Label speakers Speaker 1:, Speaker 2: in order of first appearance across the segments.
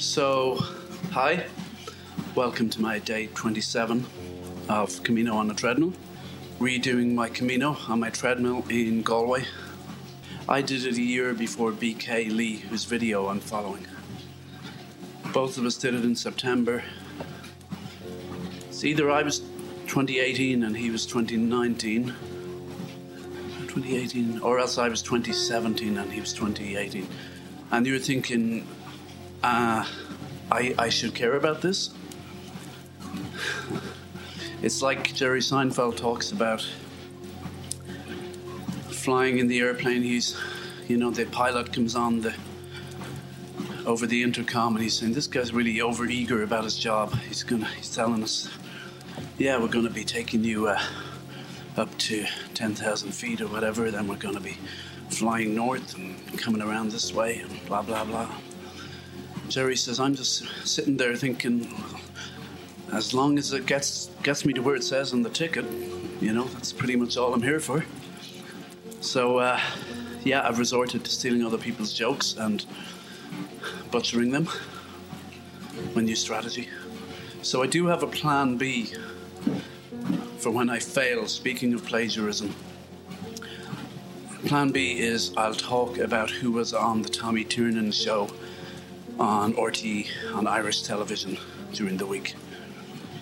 Speaker 1: So, hi, welcome to my day 27 of Camino on the treadmill. Redoing my Camino on my treadmill in Galway. I did it a year before BK Lee, whose video I'm following. Both of us did it in September. It's either I was 2018 and he was 2019. 2018, or else I was 2017 and he was 2018. And you're thinking, uh, I, I should care about this? It's like Jerry Seinfeld talks about flying in the airplane. He's, you know, the pilot comes on the over the intercom and he's saying, "This guy's really over eager about his job. He's gonna, he's telling us, yeah, we're gonna be taking you uh, up to ten thousand feet or whatever. Then we're gonna be flying north and coming around this way and blah blah blah." Jerry says, "I'm just sitting there thinking." As long as it gets gets me to where it says on the ticket, you know, that's pretty much all I'm here for. So, uh, yeah, I've resorted to stealing other people's jokes and butchering them. My new strategy. So, I do have a plan B for when I fail, speaking of plagiarism. Plan B is I'll talk about who was on the Tommy Tiernan show on RTE on Irish television during the week.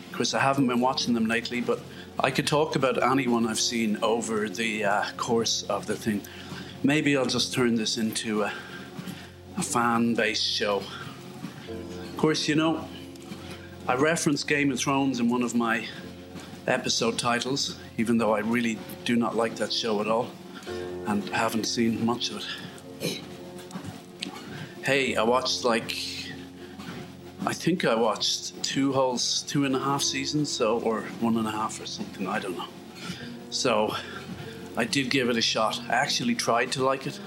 Speaker 1: Of course, I haven't been watching them lately, but I could talk about anyone I've seen over the uh, course of the thing. Maybe I'll just turn this into a, a fan based show. Of course, you know, I referenced Game of Thrones in one of my episode titles, even though I really do not like that show at all and haven't seen much of it. Hey, I watched like I think I watched two whole, two and a half seasons, so or one and a half or something. I don't know. So I did give it a shot. I actually tried to like it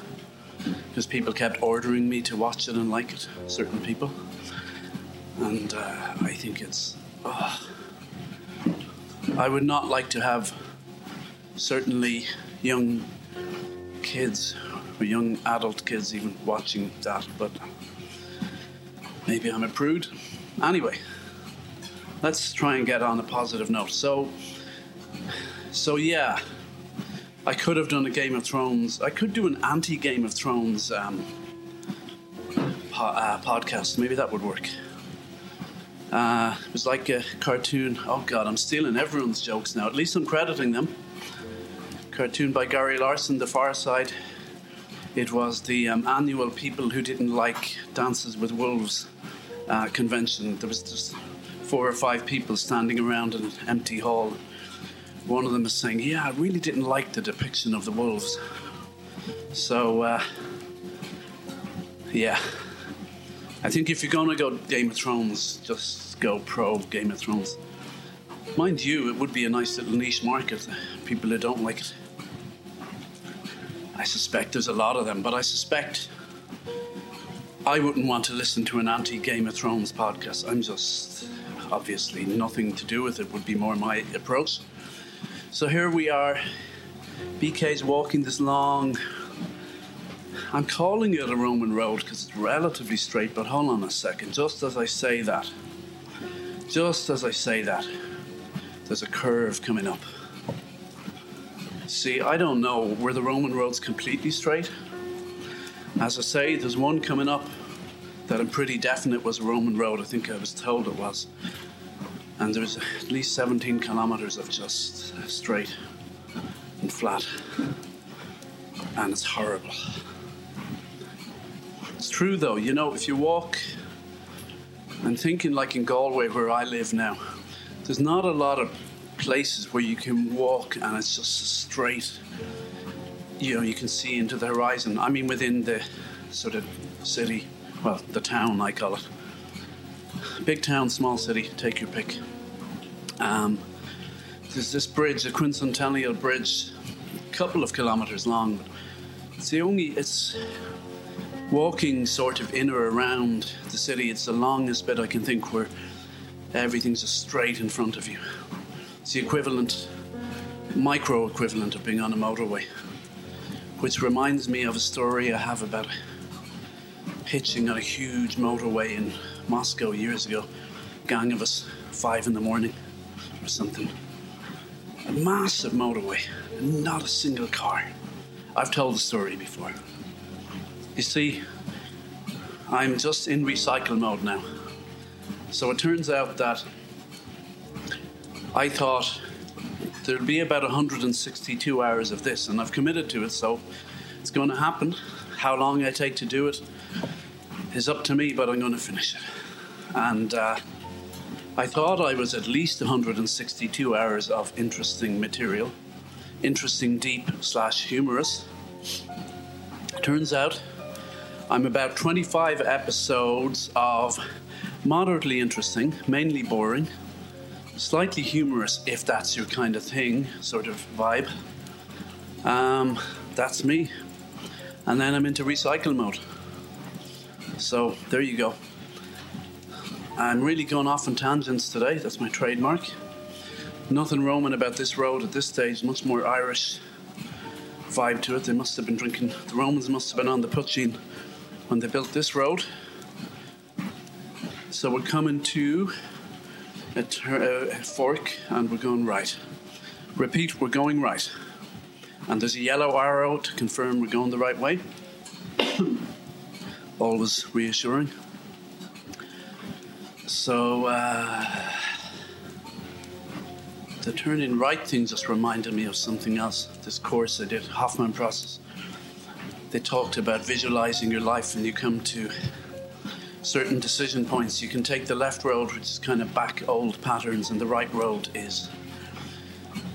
Speaker 1: because people kept ordering me to watch it and like it. Certain people, and uh, I think it's. Oh, I would not like to have certainly young kids or young adult kids even watching that, but Maybe I'm a prude. Anyway, let's try and get on a positive note. So, so yeah, I could have done a Game of Thrones. I could do an anti Game of Thrones um, po- uh, podcast. Maybe that would work. Uh, it was like a cartoon. Oh God, I'm stealing everyone's jokes now. At least I'm crediting them. Cartoon by Gary Larson, The Far Side. It was the um, annual People Who Didn't Like Dances with Wolves uh, convention. There was just four or five people standing around an empty hall. One of them was saying, "Yeah, I really didn't like the depiction of the wolves." So, uh, yeah, I think if you're gonna go Game of Thrones, just go pro Game of Thrones. Mind you, it would be a nice little niche market. People who don't like it. I suspect there's a lot of them, but I suspect I wouldn't want to listen to an anti Game of Thrones podcast. I'm just obviously nothing to do with it, would be more my approach. So here we are. BK's walking this long. I'm calling it a Roman road because it's relatively straight, but hold on a second. Just as I say that, just as I say that, there's a curve coming up. See, I don't know. Were the Roman roads completely straight? As I say, there's one coming up that I'm pretty definite was a Roman road. I think I was told it was. And there's at least 17 kilometres of just straight and flat. And it's horrible. It's true though, you know, if you walk, I'm thinking like in Galway where I live now, there's not a lot of places where you can walk and it's just straight. You know, you can see into the horizon. I mean, within the sort of city, well, the town, I call it. Big town, small city, take your pick. Um, there's this bridge, the quincentennial bridge, a couple of kilometres long. It's the only, it's walking sort of in or around the city. It's the longest bit I can think where everything's just straight in front of you. It's the equivalent, micro equivalent of being on a motorway, which reminds me of a story I have about hitching on a huge motorway in Moscow years ago. Gang of us, five in the morning or something. A massive motorway, not a single car. I've told the story before. You see, I'm just in recycle mode now. So it turns out that I thought there'll be about 162 hours of this, and I've committed to it, so it's going to happen. How long I take to do it is up to me, but I'm going to finish it. And uh, I thought I was at least 162 hours of interesting material, interesting, deep slash humorous. Turns out I'm about 25 episodes of moderately interesting, mainly boring, slightly humorous, if that's your kind of thing, sort of vibe. Um, that's me. And then I'm into recycle mode. So there you go. I'm really going off on tangents today. That's my trademark. Nothing Roman about this road at this stage, much more Irish vibe to it. They must have been drinking, the Romans must have been on the poitín when they built this road. So we're coming to a, ter- a fork and we're going right. Repeat, we're going right. And there's a yellow arrow to confirm we're going the right way. Always reassuring. So, uh, the turning right thing just reminded me of something else. This course I did, Hoffman process. They talked about visualizing your life and you come to certain decision points. You can take the left road, which is kind of back old patterns, and the right road is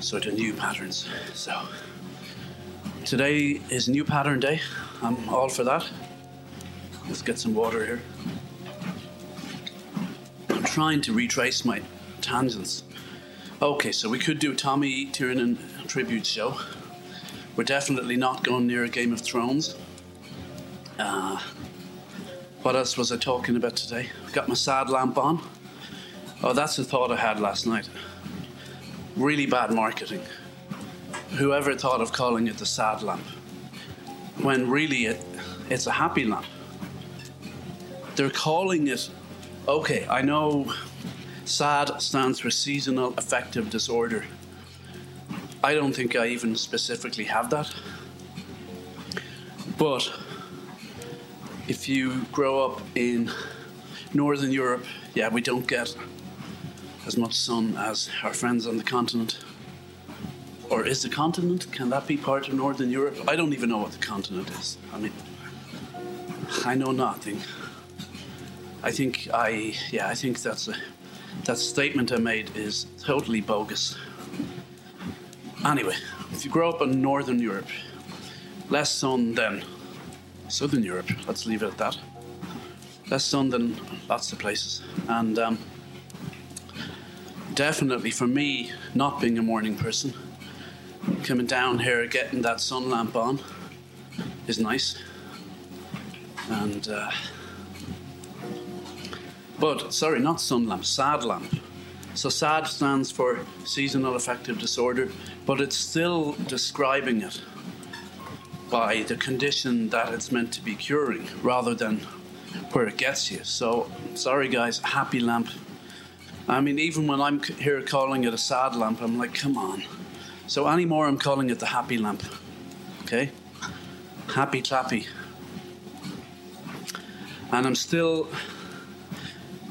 Speaker 1: sort of new patterns. So today is new pattern day. I'm all for that. Let's get some water here. I'm trying to retrace my tangents. Okay, so we could do Tommy Tiernan tribute show. We're definitely not going near a Game of Thrones. Uh, what else was I talking about today? Got my sad lamp on. Oh, that's a thought I had last night. Really bad marketing. Whoever thought of calling it the sad lamp, when really it, it's a happy lamp. They're calling it, okay, I know SAD stands for seasonal affective disorder. I don't think I even specifically have that. But if you grow up in Northern Europe, yeah, we don't get as much sun as our friends on the continent. Or is the continent? Can that be part of Northern Europe? I don't even know what the continent is. I mean, I know nothing. I think I, yeah, I think that's a, that statement I made is totally bogus. Anyway, if you grow up in Northern Europe, less sun than Southern Europe. Let's leave it at that. Less sun than lots of places, and um, definitely for me, not being a morning person, coming down here, getting that sun lamp on, is nice. And uh, but sorry, not sun lamp, sad lamp. So SAD stands for seasonal affective disorder, but it's still describing it by the condition that it's meant to be curing rather than where it gets you. So, sorry guys, happy lamp. I mean, even when I'm here calling it a sad lamp, I'm like, come on. So, anymore, I'm calling it the happy lamp. Okay? Happy clappy. And I'm still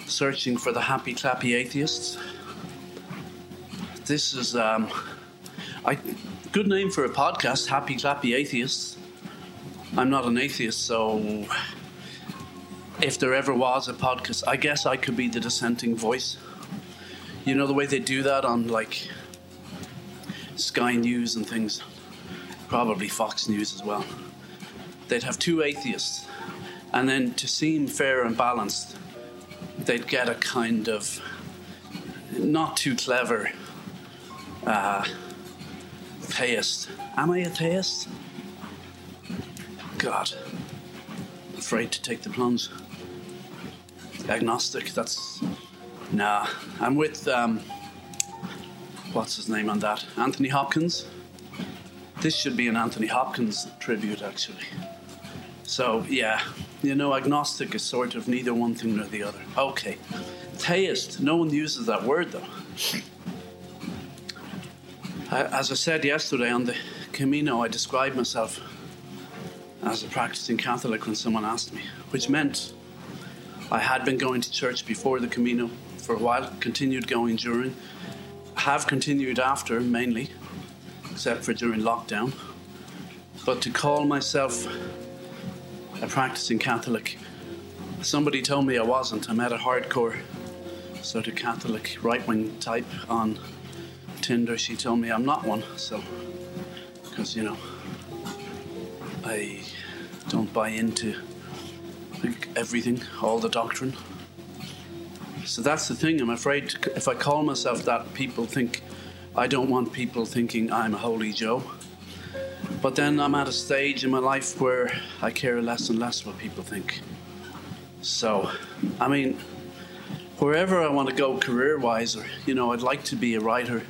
Speaker 1: searching for the happy clappy atheists. This is um, I good name for a podcast, Happy Clappy Atheists. I'm not an atheist, so if there ever was a podcast, I guess I could be the dissenting voice. You know the way they do that on like Sky News and things, probably Fox News as well. They'd have two atheists, and then to seem fair and balanced, they'd get a kind of not too clever uh, theist. Am I a theist? God. Afraid to take the plunge. Agnostic, that's. Nah. I'm with. Um, what's his name on that? Anthony Hopkins. This should be an Anthony Hopkins tribute, actually. So, yeah, You know, agnostic is sort of neither one thing nor the other. Okay. Theist, no one uses that word though. As I said yesterday on the Camino, I described myself as a practicing Catholic when someone asked me, which meant I had been going to church before the Camino for a while, continued going during, have continued after mainly, except for during lockdown. But to call myself a practicing Catholic, somebody told me I wasn't. I met a hardcore sort of Catholic right wing type on Tinder. She told me I'm not one, so, because, you know, I don't buy into everything, all the doctrine. So that's the thing. I'm afraid if I call myself that, people think I don't want people thinking I'm a holy Joe. But then I'm at a stage in my life where I care less and less what people think. So, I mean, wherever I want to go career wise, or, you know, I'd like to be a writer.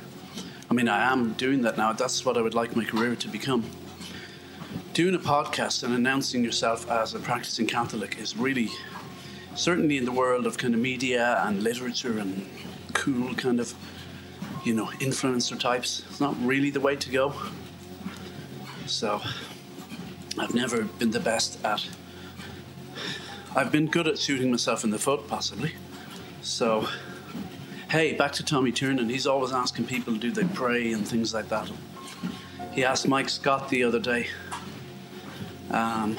Speaker 1: I mean, I am doing that now. That's what I would like my career to become. Doing a podcast and announcing yourself as a practicing Catholic is really certainly in the world of kind of media and literature and cool kind of, you know, influencer types, it's not really the way to go. So, I've never been the best at. I've been good at shooting myself in the foot, possibly. So, hey, back to Tommy Tiernan. He's always asking people, do they pray and things like that. He asked Mike Scott the other day. Um,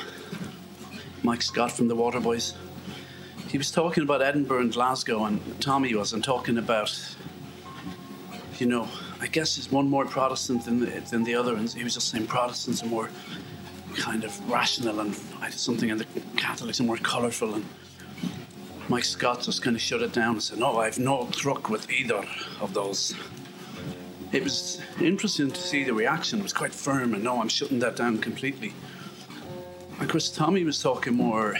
Speaker 1: Mike Scott from the Waterboys he was talking about Edinburgh and Glasgow, and Tommy was, and talking about, you know, I guess he's one more Protestant than the, than the other, and he was just saying Protestants are more kind of rational and something, and the Catholics are more colourful. And Mike Scott just kind of shut it down and said, "No, I've no truck with either of those." It was interesting to see the reaction. It was quite firm, and no, I'm shutting that down completely. Of course, Tommy was talking more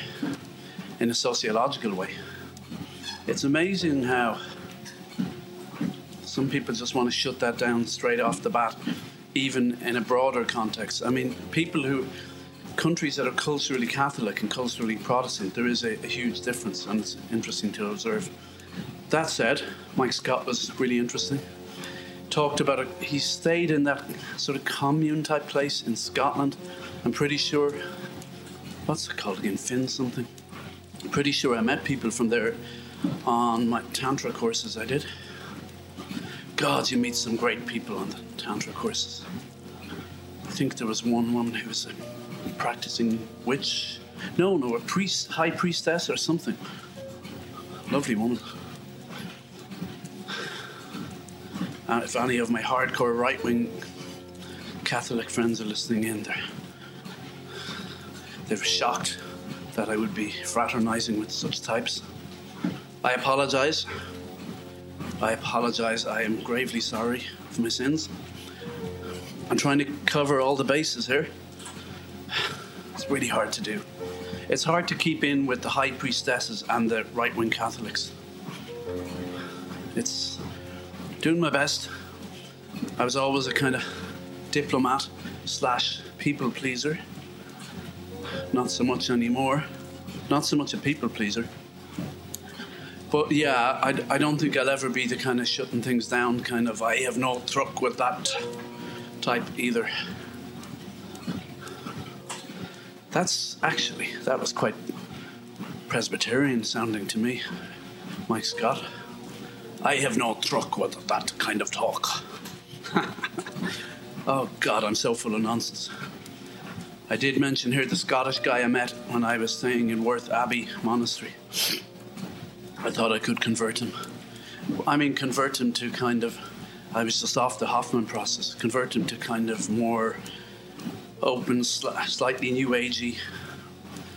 Speaker 1: in a sociological way. It's amazing how some people just want to shut that down straight off the bat, even in a broader context. I mean, people who, countries that are culturally Catholic and culturally Protestant, there is a, a huge difference, and it's interesting to observe. That said, Mike Scott was really interesting. Talked about he stayed in that sort of commune type place in Scotland. I'm pretty sure, what's it called again? Finn something? pretty sure I met people from there on my Tantra courses I did. God, you meet some great people on the Tantra courses. I think there was one woman who was a practicing witch. No, no, a priest, high priestess or something. Lovely woman. And if any of my hardcore right wing Catholic friends are listening in, they're, they're shocked that I would be fraternizing with such types. I apologize. I apologize. I am gravely sorry for my sins. I'm trying to cover all the bases here. It's really hard to do. It's hard to keep in with the high priestesses and the right wing Catholics. It's doing my best. I was always a kind of diplomat slash people pleaser. Not so much anymore. Not so much a people pleaser. But yeah, I, I don't think I'll ever be the kind of shutting things down kind of, I have no truck with that type either. That's actually, that was quite Presbyterian sounding to me, Mike Scott. I have no truck with that kind of talk. oh God, I'm so full of nonsense. I did mention here the Scottish guy I met when I was staying in Worth Abbey Monastery. I thought I could convert him. I mean, convert him to kind of, I was just off the Hoffman process, convert him to kind of more open, slightly new agey,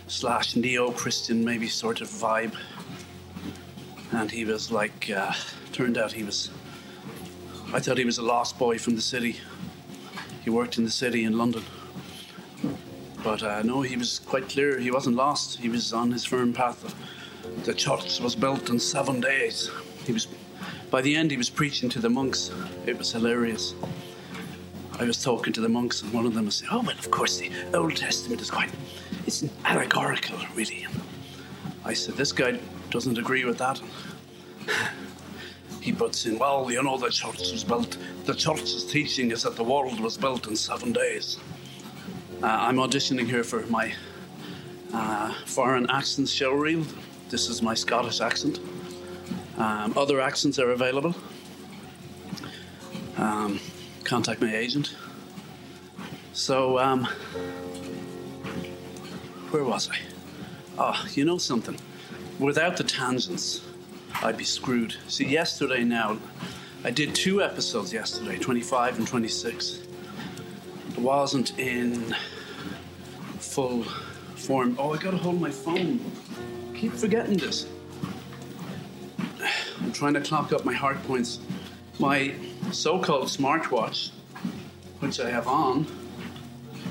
Speaker 1: slash neo Christian, maybe sort of vibe. And he was like, uh, turned out he was, I thought he was a lost boy from the city. He worked in the city in London. But uh, no, he was quite clear. He wasn't lost. He was on his firm path. The church was built in seven days. He was, by the end, he was preaching to the monks. It was hilarious. I was talking to the monks, and one of them was saying, "Oh well, of course the Old Testament is quite it's allegorical, really." I said, "This guy doesn't agree with that." he puts in, "Well, you know, the church was built. The church's teaching is that the world was built in seven days." Uh, I'm auditioning here for my uh, foreign accents show reel. This is my Scottish accent. Um, other accents are available. Um, contact my agent. So, um, where was I? Oh, you know something? Without the tangents, I'd be screwed. See, yesterday now, I did two episodes yesterday, 25 and 26. It wasn't in full form. Oh, I gotta hold my phone. Keep forgetting this. I'm trying to clock up my heart points. My so called smartwatch, which I have on,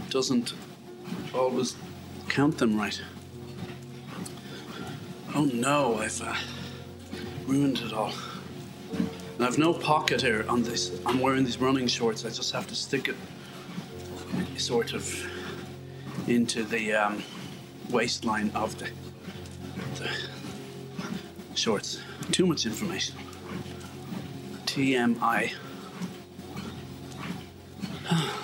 Speaker 1: doesn't always count them right. Oh no, I've uh, ruined it all. And I've no pocket here on this. I'm wearing these running shorts. I just have to stick it sort of into the um, waistline of the, the shorts. Too much information. TMI.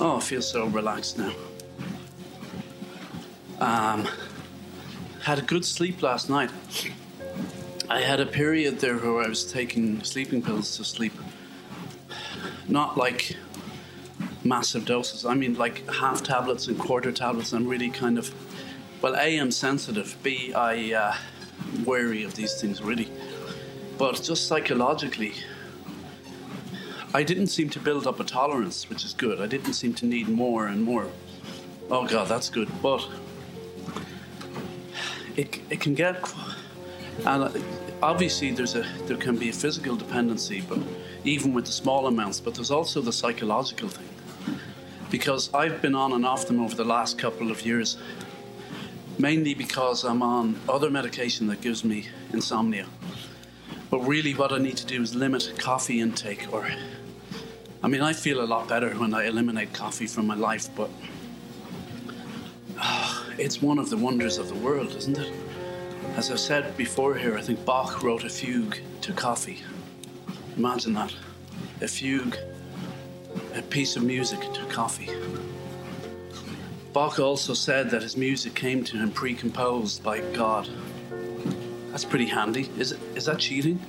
Speaker 1: Oh, I feel so relaxed now. Um, had a good sleep last night. I had a period there where I was taking sleeping pills to sleep. Not like massive doses. I mean, like half tablets and quarter tablets. I'm really kind of, well, A, I'm sensitive. B, I uh, wary of these things really. But just psychologically, I didn't seem to build up a tolerance, which is good. I didn't seem to need more and more. Oh God, that's good. But it, it can get, and obviously there's a there can be a physical dependency, but even with the small amounts. But there's also the psychological thing, because I've been on and off them over the last couple of years, mainly because I'm on other medication that gives me insomnia. But really, what I need to do is limit coffee intake or I mean, I feel a lot better when I eliminate coffee from my life, but uh, it's one of the wonders of the world, isn't it? As I've said before here, I think Bach wrote a fugue to coffee. Imagine that. A fugue, a piece of music to coffee. Bach also said that his music came to him pre-composed by God. That's pretty handy. Is it? Is that cheating?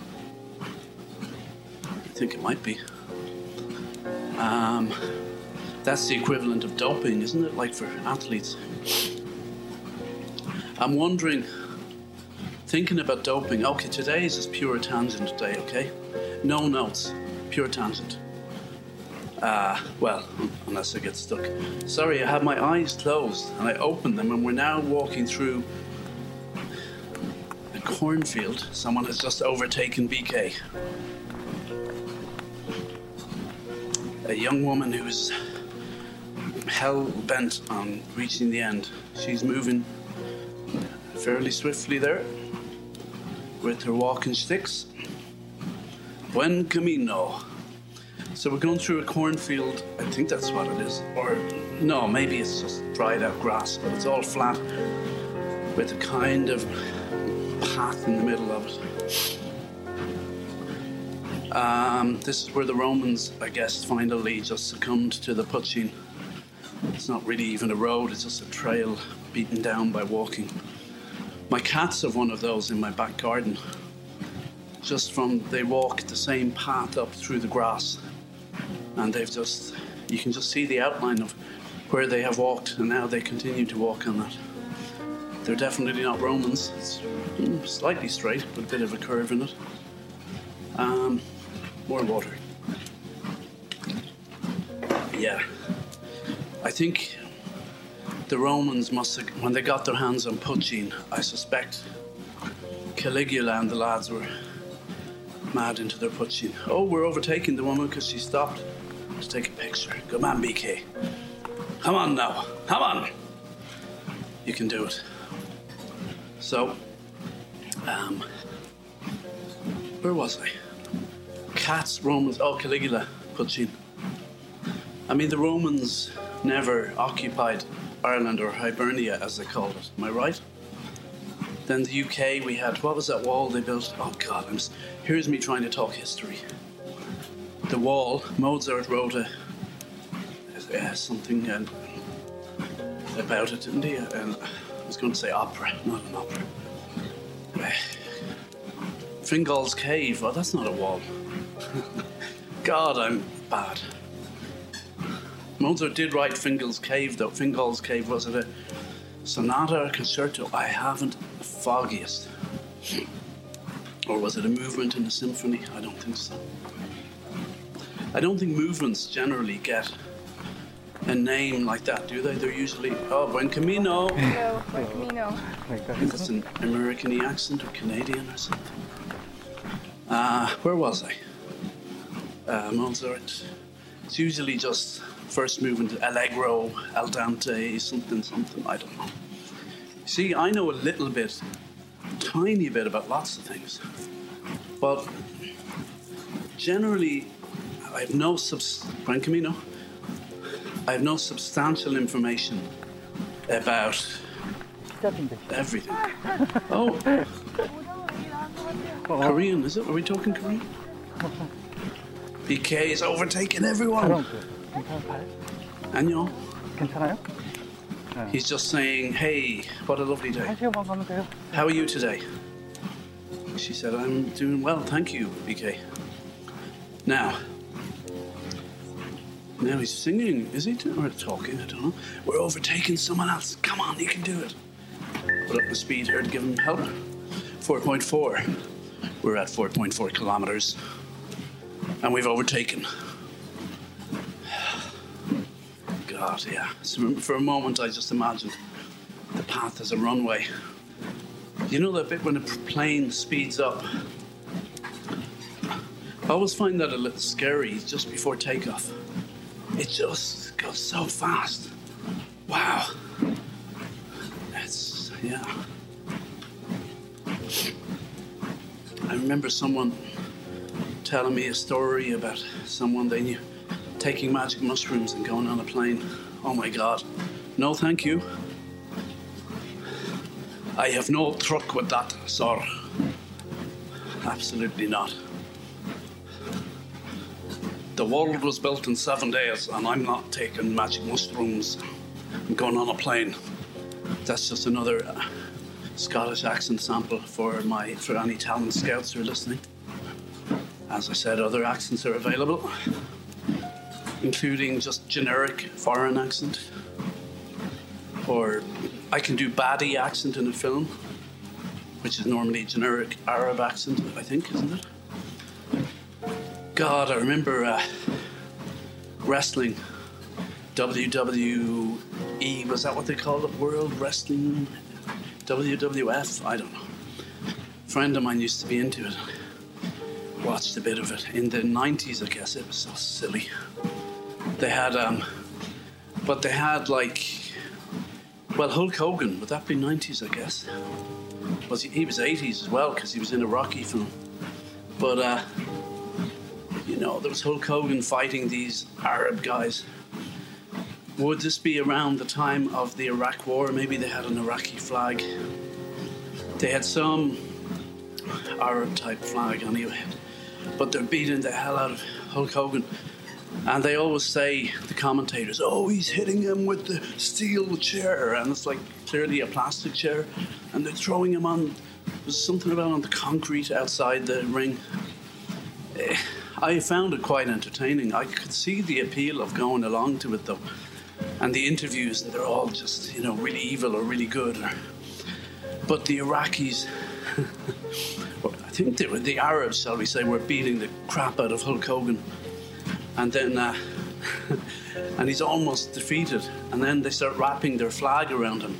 Speaker 1: I think it might be. Um, that's the equivalent of doping, isn't it? Like for athletes. I'm wondering, thinking about doping. Okay, today is pure tangent day. Okay, no notes, pure tangent. Ah, uh, well, unless I get stuck. Sorry, I have my eyes closed and I open them, and we're now walking through cornfield. Someone has just overtaken BK. a young woman who's hell bent on reaching the end. She's moving fairly swiftly there with her walking sticks. Buen camino. So we're going through a cornfield. I think that's what it is. Or no, maybe it's just dried out grass, but it's all flat with a kind of path in the middle of it. Um, this is where the Romans, I guess, finally just succumbed to the poitín. It's not really even a road, it's just a trail beaten down by walking. My cats have one of those in my back garden. Just from, they walk the same path up through the grass. And they've just, you can just see the outline of where they have walked, and now they continue to walk on that. They're definitely not Romans. It's slightly straight, but a bit of a curve in it. Um, more water. Yeah. I think the Romans must have, when they got their hands on poitín, I suspect Caligula and the lads were mad into their poitín. Oh, we're overtaking the woman because she stopped to take a picture. Come on, BK. Come on now. Come on. You can do it. So, um, where was I? cats, Romans, oh, Caligula. poitín. I mean, the Romans never occupied Ireland or Hibernia, as they called it. Am I right? Then the UK, we had what was that wall they built? Oh God, I'm, here's me trying to talk history. The wall. Mozart wrote a, uh, something uh, about it, didn't he? And I was going to say opera, not an opera. Fingal's Cave. Oh, that's not a wall. God, I'm bad. Mozart did write Fingal's Cave, though. Fingal's Cave was it a sonata or concerto? I haven't the foggiest. Or was it a movement in a symphony? I don't think so. I don't think movements generally get a name like that, do they? They're usually, oh, Buen Camino.
Speaker 2: No, Buen Camino.
Speaker 1: I think it's an American accent or Canadian or something. Uh, where was I? Uh, Mozart. It's usually just first movement, allegro, andante, something, something. I don't know. See, I know a little bit, tiny bit about lots of things, but generally, I have no subs. Buen Camino. I have no substantial information about everything. Oh, Korean, is it? Are we talking Korean? BK is overtaking everyone.
Speaker 3: Anyo.
Speaker 1: He's just saying, hey, what a lovely day. How are you today? She said, I'm doing well, thank you, BK. Now, now he's singing, is he? Or talking? I don't know. We're overtaking someone else. Come on, you can do it. Put up the speed here to give him help. 4.4. We're at 4.4 kilometers. And we've overtaken. God, yeah. So for a moment, I just imagined the path as a runway. You know that bit when a plane speeds up? I always find that a little scary just before takeoff. It just goes so fast. Wow. It's, yeah. I remember someone telling me a story about someone they knew taking magic mushrooms and going on a plane. Oh my God. No, thank you. I have no truck with that, sir. Absolutely not. The world was built in seven days, and I'm not taking magic mushrooms and going on a plane. That's just another uh, Scottish accent sample for my for any talent scouts who are listening. As I said, other accents are available, including just generic foreign accent. Or I can do baddie accent in a film, which is normally generic Arab accent, I think, isn't it? God, I remember uh, wrestling. WWE, was that what they called it? World Wrestling? WWF? I don't know. A friend of mine used to be into it. Watched a bit of it. In the 90s, I guess, it was so silly. They had, um, but they had like, well, Hulk Hogan, would that be 90s, I guess? Was he, he was 80s as well, because he was in a Rocky film. But, uh, you know, there was Hulk Hogan fighting these Arab guys. Would this be around the time of the Iraq War? Maybe they had an Iraqi flag. They had some Arab type flag anyway. But they're beating the hell out of Hulk Hogan. And they always say, the commentators, oh, he's hitting him with the steel chair. And it's like clearly a plastic chair. And they're throwing him on, there's something about on the concrete outside the ring. Eh, I found it quite entertaining. I could see the appeal of going along to it though. And the interviews, they're all just, you know, really evil or really good. But the Iraqis, I think were, the Arabs, shall we say, were beating the crap out of Hulk Hogan. And then, uh, and he's almost defeated. And then they start wrapping their flag around him.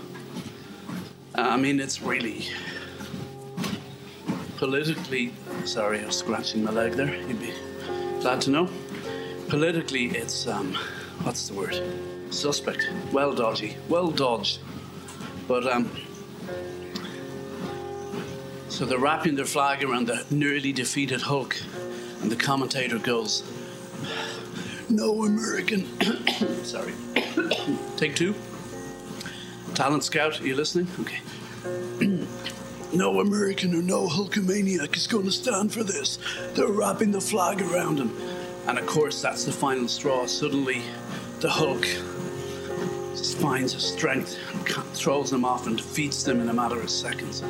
Speaker 1: I mean, it's really politically. Sorry, I was scratching my leg there. You'd be glad to know. Politically, it's um, what's the word? Suspect. Well dodgy. Well dodged. But um, so they're wrapping their flag around the nearly defeated Hulk, and the commentator goes, no American. Sorry. Take two. Talent Scout, are you listening? Okay. No American or no Hulkamaniac is going to stand for this. They're wrapping the flag around him. And of course, that's the final straw. Suddenly, the Hulk finds his strength, throws them off, and defeats them in a matter of seconds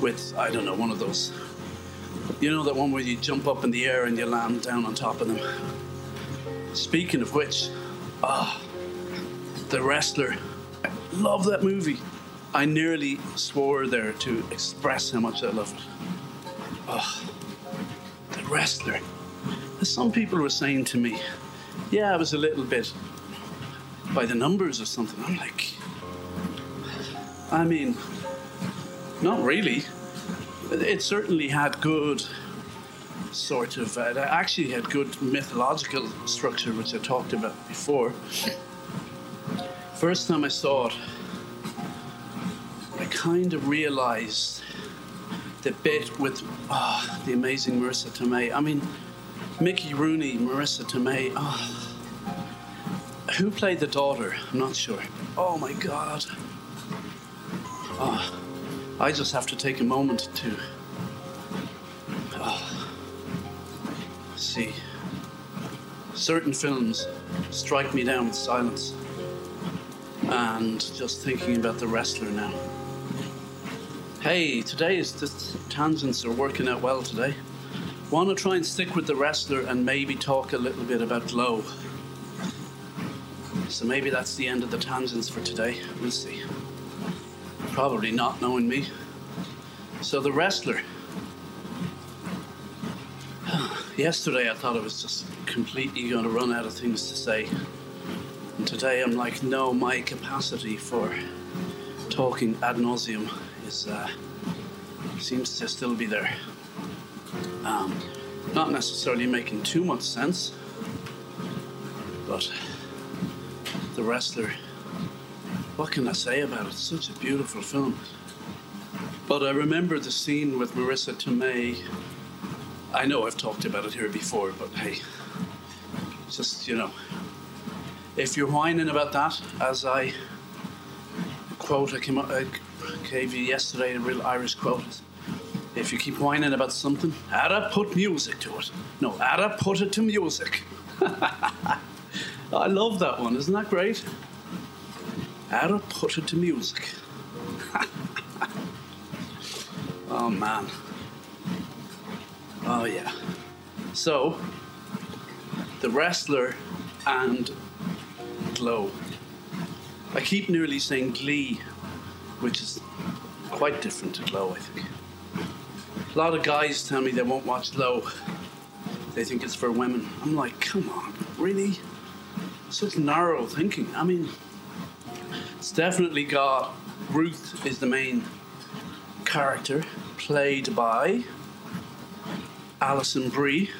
Speaker 1: with, I don't know, one of those. You know that one where you jump up in the air and you land down on top of them? Speaking of which, ah, The Wrestler. I love that movie. I nearly swore there to express how much I loved it. Ah, The Wrestler. Some people were saying to me, yeah, I was a little bit by the numbers or something. I'm like, I mean, not really. It certainly had good sort of, uh, it actually had good mythological structure, which I talked about before. First time I saw it, I kind of realized the bit with oh, the amazing Marisa Tomei. I mean, Mickey Rooney, Marisa Tomei. Oh, who played the daughter? I'm not sure. Oh my god. Oh, I just have to take a moment to oh, see. Certain films strike me down with silence. And just thinking about the wrestler now. Hey, today is tangents are working out well today. Want to try and stick with the wrestler and maybe talk a little bit about Glow. So maybe that's the end of the tangents for today. We'll see. Probably not knowing me. So the wrestler. Yesterday I thought I was just completely going to run out of things to say. And today I'm like, no, my capacity for talking ad nauseum is uh, seems to still be there. Um, not necessarily making too much sense, but the Wrestler. What can I say about it? Such a beautiful film. But I remember the scene with Marisa Tomei. I know I've talked about it here before, but hey, just, you know, if you're whining about that, as I quote I, came, up, I gave you yesterday, a real Irish quote. If you keep whining about something, Ada put music to it. No, Ada put it to music. I love that one. Isn't that great? How put it to music. oh man. Oh yeah. So, the wrestler and Glow. I keep nearly saying Glee, which is quite different to Glow, I think. A lot of guys tell me they won't watch Glow. They think it's for women. I'm like, come on, really? such narrow thinking. I mean, it's definitely got Ruth is the main character, played by Alison Brie.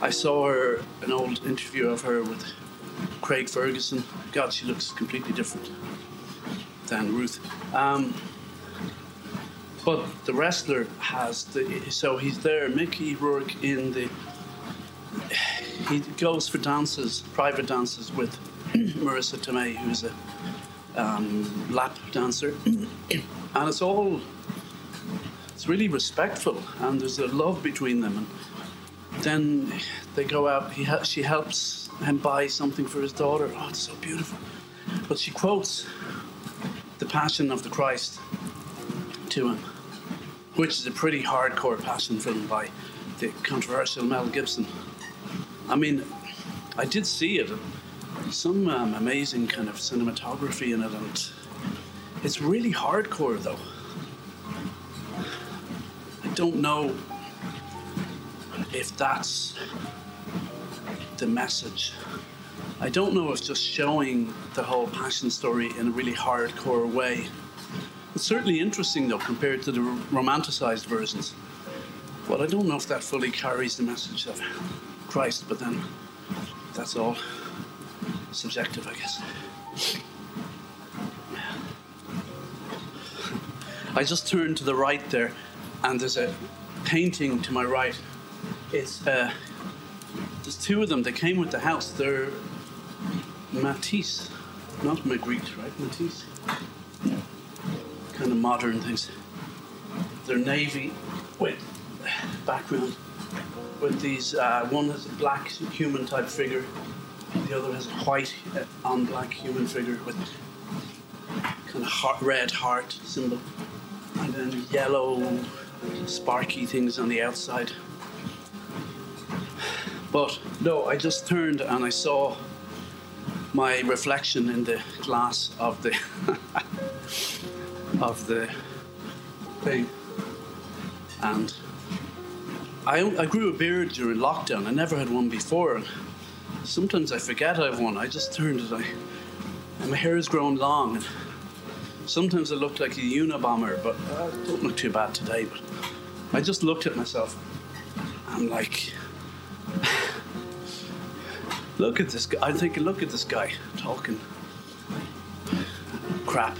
Speaker 1: I saw her an old interview of her with Craig Ferguson. God, she looks completely different than Ruth. Um, but the wrestler has the so he's there. Mickey Rourke in the he goes for dances, private dances with Marisa Tomei, who's a um, lap dancer, and it's all it's really respectful, and there's a love between them. And then they go out. He ha- she helps him buy something for his daughter. Oh, it's so beautiful. But she quotes the Passion of the Christ to him, which is a pretty hardcore passion film by the controversial Mel Gibson. I mean, I did see it. Some um, amazing kind of cinematography in it, and it's really hardcore though. I don't know if that's the message. I don't know if just showing the whole passion story in a really hardcore way. It's certainly interesting though compared to the romanticized versions. But I don't know if that fully carries the message of Christ, but then that's all subjective, I guess. I just turned to the right there, and there's a painting to my right. It's uh, There's two of them. They came with the house. They're Matisse, not Magritte, right? Matisse. Kind of modern things. They're navy with background. With these, uh, one has a black human type figure, the other has a white uh, on black human figure with kind of red heart symbol, and then yellow sparky things on the outside. But no, I just turned and I saw my reflection in the glass of the of the thing, and I, I grew a beard during lockdown. I never had one before. Sometimes I forget I have one. I just turned it. I, and my hair has grown long. Sometimes I look like a Unabomber, but uh, I don't look too bad today. But I just looked at myself. I'm like, look at this guy. I'm thinking, look at this guy talking crap.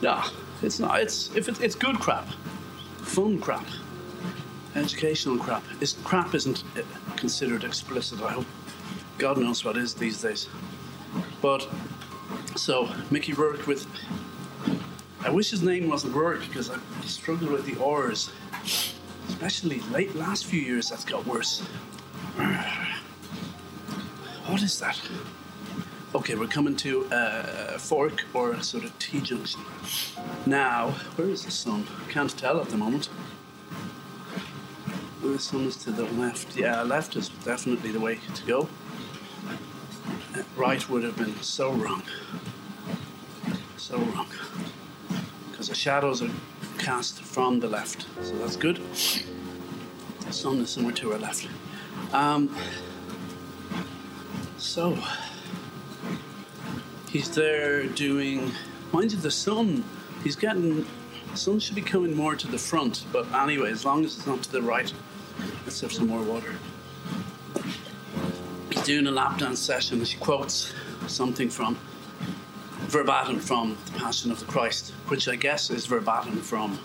Speaker 1: Yeah, it's not. It's if it, it's good crap, fun crap, educational crap. Is crap isn't considered explicit. I hope God knows what is these days. But so Mickey Rourke with. I wish his name wasn't Rourke because I struggle with the R's, especially late last few years. That's got worse. What is that? Okay, we're coming to a fork or a sort of T junction. Now, where is the sun? Can't tell at the moment. The sun is to the left. Yeah, left is definitely the way to go. Right would have been so wrong. So wrong. Because the shadows are cast from the left, so that's good. The sun is somewhere to our left. Um, so, he's there doing. Mind you, the sun, he's getting. The sun should be coming more to the front, but anyway, as long as it's not to the right, let's have some more water. He's doing a lap dance session and she quotes something from verbatim from the Passion of the Christ, which I guess is verbatim from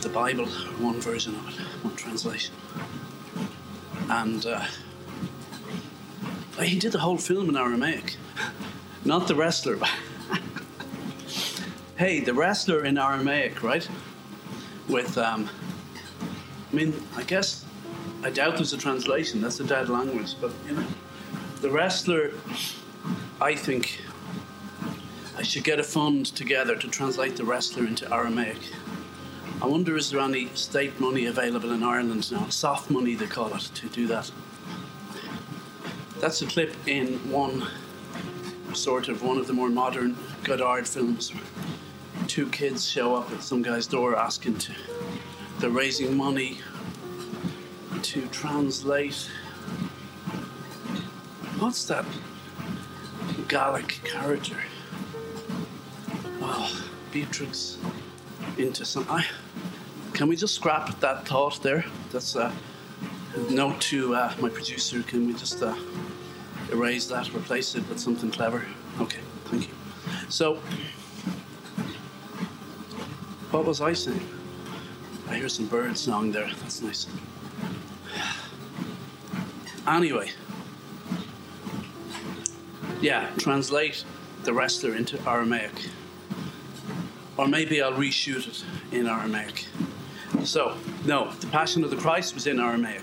Speaker 1: the Bible, one version of it, one translation. And uh, he did the whole film in Aramaic, not the wrestler. hey, the wrestler in Aramaic, right? With, um, I mean, I guess, I doubt there's a translation, that's a dead language, but, you know, the wrestler, I think, I should get a fund together to translate the wrestler into Aramaic. I wonder is there any state money available in Ireland now, soft money they call it, to do that. That's a clip in one sort of one of the more modern Godard films. Two kids show up at some guy's door asking to. They're raising money to translate. What's that Gallic character? Oh, Beatrix into some. I, can we just scrap that thought there? That's a note to uh, my producer. Can we just uh, erase that, replace it with something clever? Okay, thank you. So, what was I saying? I hear some bird song there. That's nice. Anyway, yeah, translate the wrestler into Aramaic. Or maybe I'll reshoot it in Aramaic. So, no, the Passion of the Christ was in Aramaic.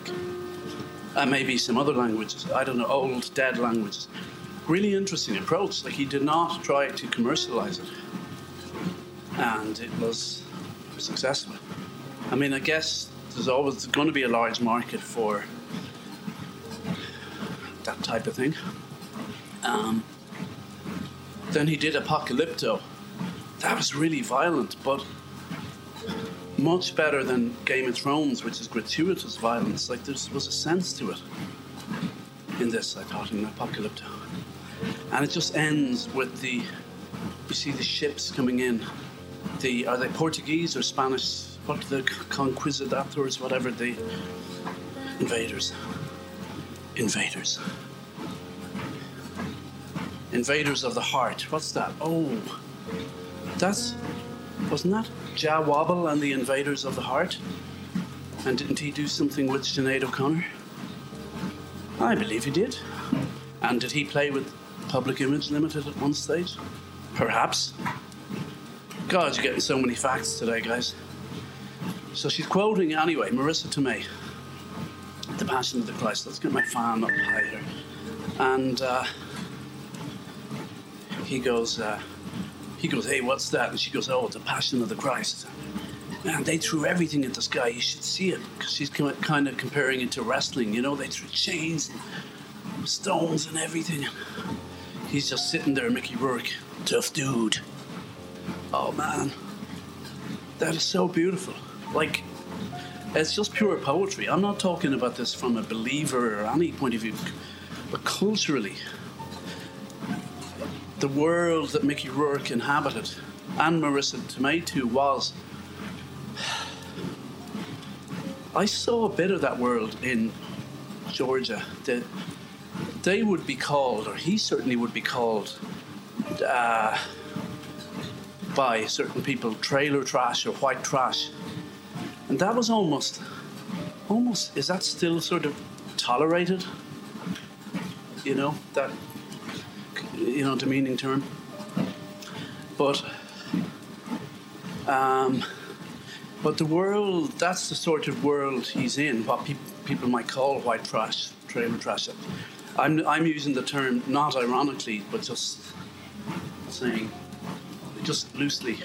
Speaker 1: Maybe some other languages, I don't know, old, dead languages. Really interesting approach. Like, he did not try to commercialize it. And it was successful. I mean, I guess there's always going to be a large market for that type of thing. Um, then he did Apocalypto. That was really violent, but much better than Game of Thrones, which is gratuitous violence. Like there was a sense to it in this, I thought, in Apocalypto. And it just ends with the you see the ships coming in. The are they Portuguese or Spanish? What the conquistadors, whatever the invaders. Invaders. Invaders of the heart. What's that? Oh, that's wasn't that Jah Wobble and the Invaders of the Heart? And didn't he do something with Sinead O'Connor? I believe he did. And did he play with Public Image Limited at one stage? Perhaps. God, you're getting so many facts today, guys. So she's quoting, anyway, Marisa Tomei, The Passion of the Christ. Let's get my fan up higher. And uh, he goes, uh, he goes, hey, what's that? And she goes, oh, the Passion of the Christ. Man, they threw everything at this guy. You should see it because she's kind of comparing it to wrestling. You know, they threw chains and stones and everything. He's just sitting there, Mickey Rourke, tough dude. Oh man, that is so beautiful. Like, it's just pure poetry. I'm not talking about this from a believer or any point of view, but culturally, the world that Mickey Rourke inhabited and Marisa Tomei was. I saw a bit of that world in Georgia. The, they would be called, or he certainly would be called, uh, by certain people, trailer trash or white trash. And that was almost, almost, is that still sort of tolerated? You know, that, you know, demeaning term. But, um, but the world, that's the sort of world he's in, what pe- people might call white trash, trailer trash. I'm, I'm using the term not ironically, but just saying, just loosely,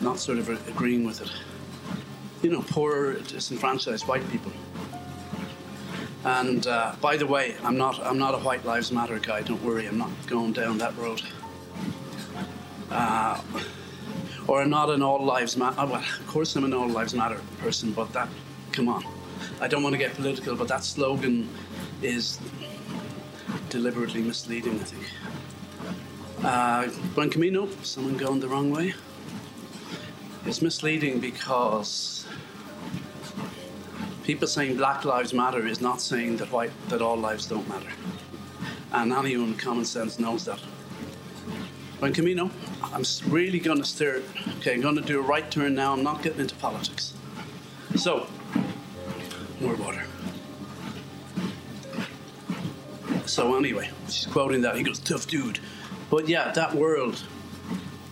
Speaker 1: not sort of agreeing with it. You know, poor, disenfranchised white people. And uh, by the way, I'm not, I'm not a White Lives Matter guy, don't worry, I'm not going down that road. Uh, or I'm not an All Lives Matter, well, of course I'm an All Lives Matter person, but that, come on. I don't want to get political, but that slogan is deliberately misleading, I think. Uh, Buen Camino, someone going the wrong way, It's misleading because people saying Black Lives Matter is not saying that white that all lives don't matter, and anyone with common sense knows that. Buen Camino, I'm really going to steer. Okay, I'm going to do a right turn now. I'm not getting into politics. So, more water. So anyway, she's quoting that. He goes, "Tough dude," but yeah, that world.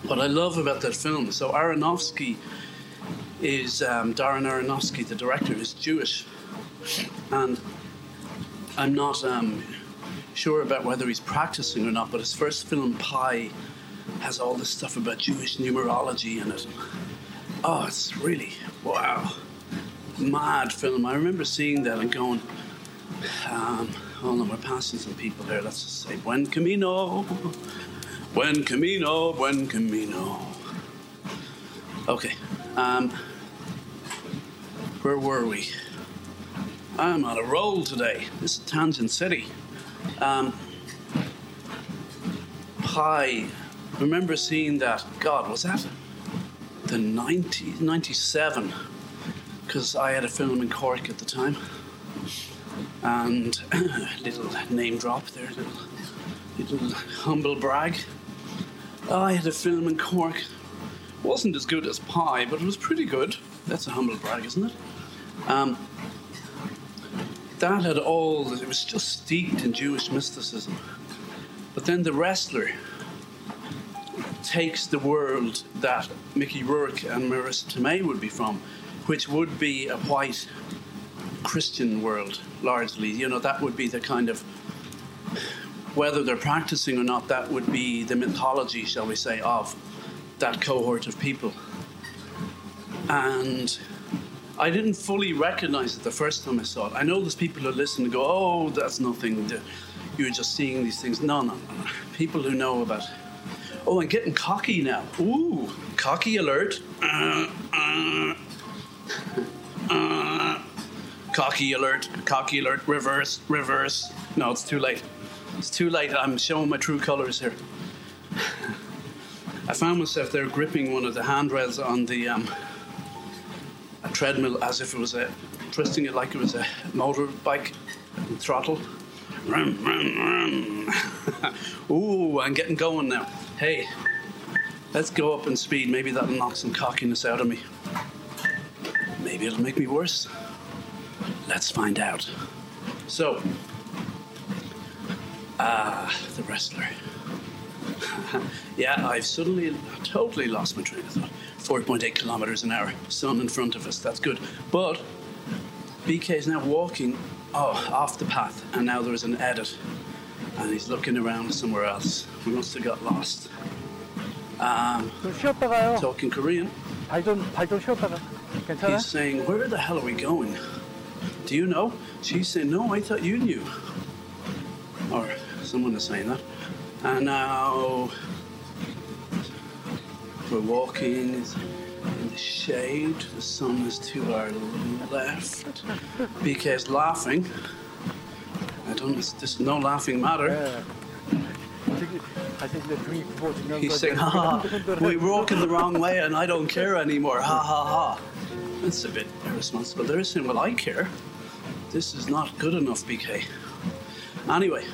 Speaker 1: What I love about that film. So Aronofsky is um, Darren Aronofsky, the director, is Jewish, and I'm not um, sure about whether he's practicing or not. But his first film, Pi, has all this stuff about Jewish numerology in it. Oh, it's really wow, mad film. I remember seeing that and going. Um, Hold on, we're passing some people there. Let's just say Buen Camino. Buen Camino, Buen Camino. Okay. Um, where were we? I'm on a roll today. This is Tangent City. Um, Pi. Remember seeing that? God, was that the 90, 97? Because I had a film in Cork at the time and little name drop there, little, little humble brag. I had a film in Cork. wasn't as good as Pi, but it was pretty good. That's a humble brag, isn't it? Um, that had all, it was just steeped in Jewish mysticism. But then the wrestler takes the world that Mickey Rourke and Marisa Tomei would be from, which would be a white Christian world largely. You know, that would be the kind of whether they're practicing or not, that would be the mythology, shall we say, of that cohort of people. And I didn't fully recognize it the first time I saw it. I know there's people who listen and go, oh, that's nothing. You're just seeing these things. No, no, no. People who know about. Oh, I'm getting cocky now. Ooh, cocky alert. Uh, uh, uh. Cocky alert, cocky alert, reverse, reverse. No, it's too late. It's too late. I'm showing my true colours here. I found myself there gripping one of the handrails on the um, treadmill as if it was a, twisting it like it was a motorbike throttle. Rum, rum, rum. Ooh, I'm getting going now. Hey, let's go up in speed. Maybe that'll knock some cockiness out of me. Maybe it'll make me worse. Let's find out. So, Ah, the wrestler. yeah, I've suddenly totally lost my train of thought. 4.8 kilometers an hour. Sun in front of us, that's good. But BK is now walking oh, off the path, and now there is an edit, and he's looking around somewhere else. We must have got lost. Um, talking Korean. He's saying, Where the hell are we going? Do you know? She's saying, No, I thought you knew. Or someone is saying that. And now we're walking in the shade. The sun is to our left. BK's laughing. I don't. There's no laughing matter. He's saying, ha ha,
Speaker 2: we
Speaker 1: walk in the wrong way and I don't care anymore, ha ha ha. That's a bit irresponsible. They're saying, well, I care. This is not good enough, BK. Anyway,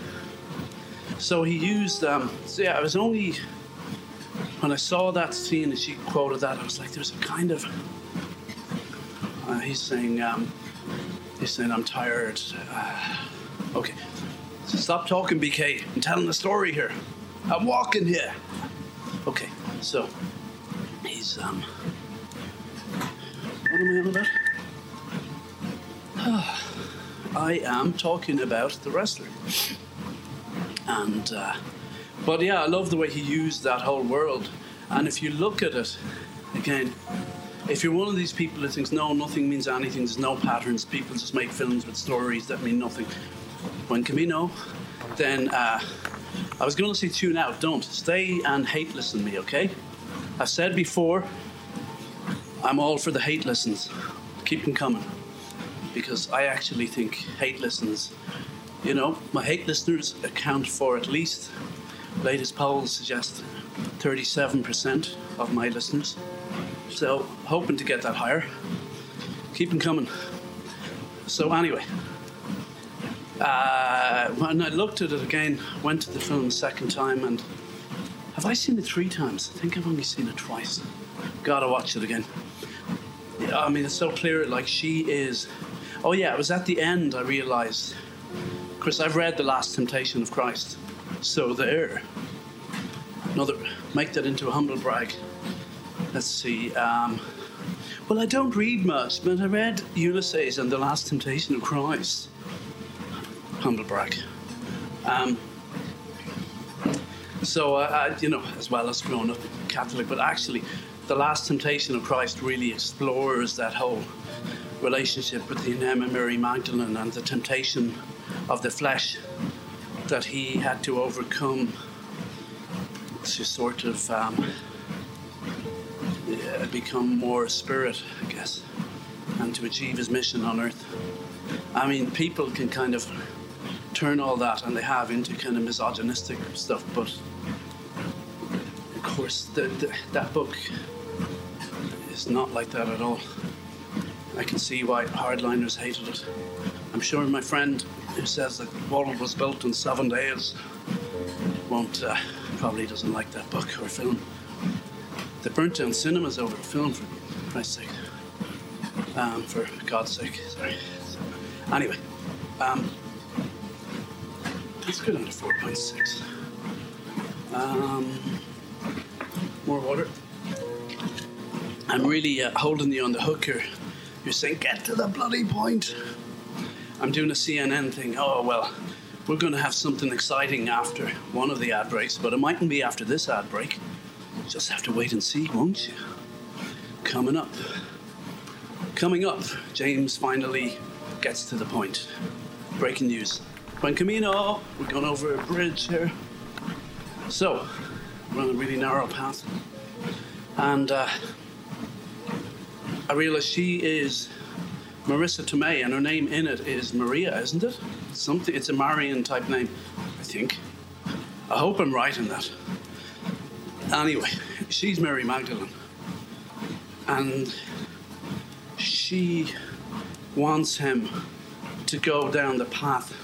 Speaker 1: so he used, um, so yeah, it was only when I saw that scene and she quoted that, I was like, there's a kind of, uh, he's saying, um, he's saying, I'm tired. Uh, okay. Stop talking, BK. I'm telling the story here. I'm walking here. Okay, so he's um. What am I on about? I am talking about the wrestler, and uh, but yeah, I love the way he used that whole world. And if you look at it again, if you're one of these people that thinks no, nothing means anything, there's no patterns, people just make films with stories that mean nothing. Buen Camino, then uh, I was going to say tune out. Don't stay and hate listen me, okay? I've said before, I'm all for the hate listens. Keep them coming, because I actually think hate listens. You know, my hate listeners account for at least latest polls suggest 37% of my listeners. So hoping to get that higher. Keep them coming. So anyway, uh, when I looked at it again, went to the film a second time, and have I seen it three times? I think I've only seen it twice. Gotta watch it again. I mean, it's so clear. Like she is. Oh yeah, it was at the end I realised. Chris, I've read The Last Temptation of Christ, so there. Another, make that into a humble brag. Let's see. Um, well, I don't read much, but I read Ulysses and The Last Temptation of Christ humble brag. Um, so, uh, I, you know, as well as growing up Catholic, but actually, the Last Temptation of Christ really explores that whole relationship between and Mary Magdalene and the temptation of the flesh that he had to overcome to sort of um, become more spirit, I guess, and to achieve his mission on earth. I mean, people can kind of turn all that, and they have, into kind of misogynistic stuff, but of course, the, the, that book is not like that at all. I can see why hardliners hated it. I'm sure my friend who says that the world was built in seven days won't uh, probably doesn't like that book or film. They burnt down cinemas over a film for Christ's sake. Um, for God's sake, sorry. So, anyway, um, let's go down to 4.6. Um, more water. I'm really uh, holding you on the hook here. You're saying, get to the bloody point. I'm doing a CNN thing. Oh, well, we're going to have something exciting after one of the ad breaks, but it mightn't be after this ad break. Just have to wait and see, won't you? Coming up. Coming up, James finally gets to the point. Breaking news. Buen Camino, we're going over a bridge here. So, we're on a really narrow path. And uh, I realize she is Marisa Tomei, and her name in it is Maria, isn't it? Something. It's a Marian type name, I think. I hope I'm right in that. Anyway, she's Mary Magdalene, and she wants him to go down the path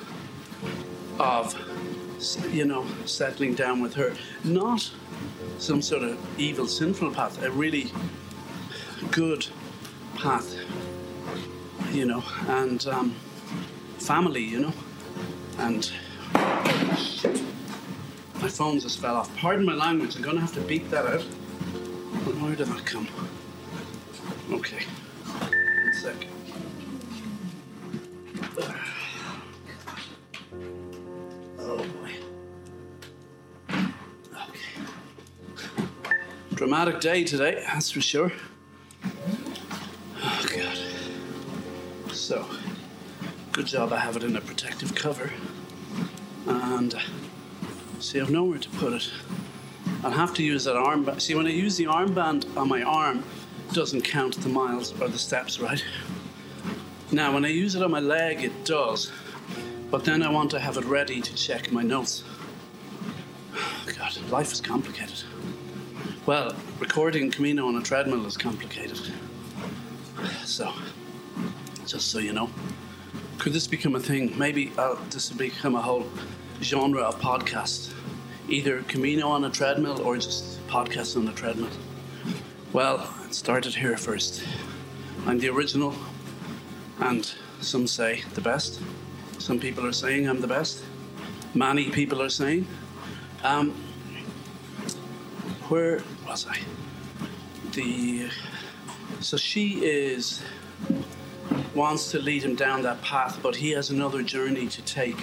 Speaker 1: of, you know, settling down with her, not some sort of evil, sinful path, a really good path you know, and um, family, you know, and. My phone just fell off. Pardon my language, I'm gonna have to beat that out. Where did that come? Okay. One sec. Oh boy. Okay. Dramatic day today, that's for sure. Good job I have it in a protective cover. And see, I've nowhere to put it. I'll have to use that armband. See, when I use the armband on my arm, it doesn't count the miles or the steps, right? Now, when I use it on my leg, it does. But then I want to have it ready to check my notes. God, life is complicated. Well, recording Camino on a treadmill is complicated. So, just so you know, could this become a thing? Maybe uh, this will become a whole genre of podcast, either Camino on a treadmill or just podcasts on a treadmill. Well, it started here first. I'm the original, and some say the best. Some people are saying I'm the best. Many people are saying. Um, where was I? The so she is wants to lead him down that path, but he has another journey to take.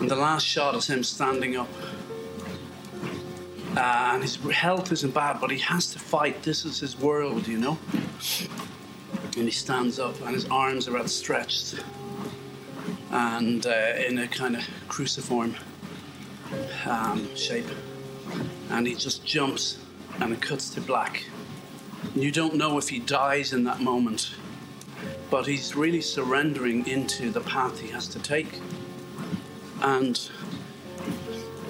Speaker 1: And the last shot is him standing up. Uh, and his health isn't bad, but he has to fight. This is his world, you know? And he stands up, and his arms are outstretched and uh, in a kind of cruciform um, shape. And he just jumps, and it cuts to black. And you don't know if he dies in that moment, but he's really surrendering into the path he has to take. And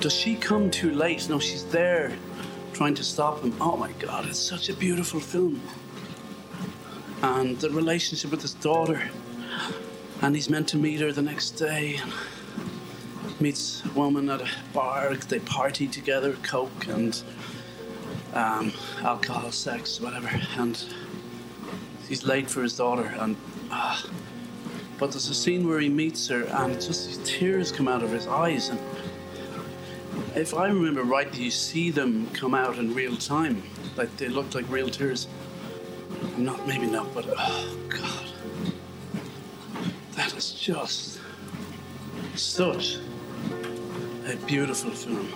Speaker 1: does she come too late? No, she's there trying to stop him. Oh my God, it's such a beautiful film. And the relationship with his daughter. And he's meant to meet her the next day. Meets a woman at a bar. They party together, coke and um, alcohol, sex, whatever. And he's late for his daughter. And uh, but there's a scene where he meets her, and just tears come out of his eyes. And if I remember rightly, you see them come out in real time, like they looked like real tears. Not maybe not, but oh god, that is just such a beautiful film.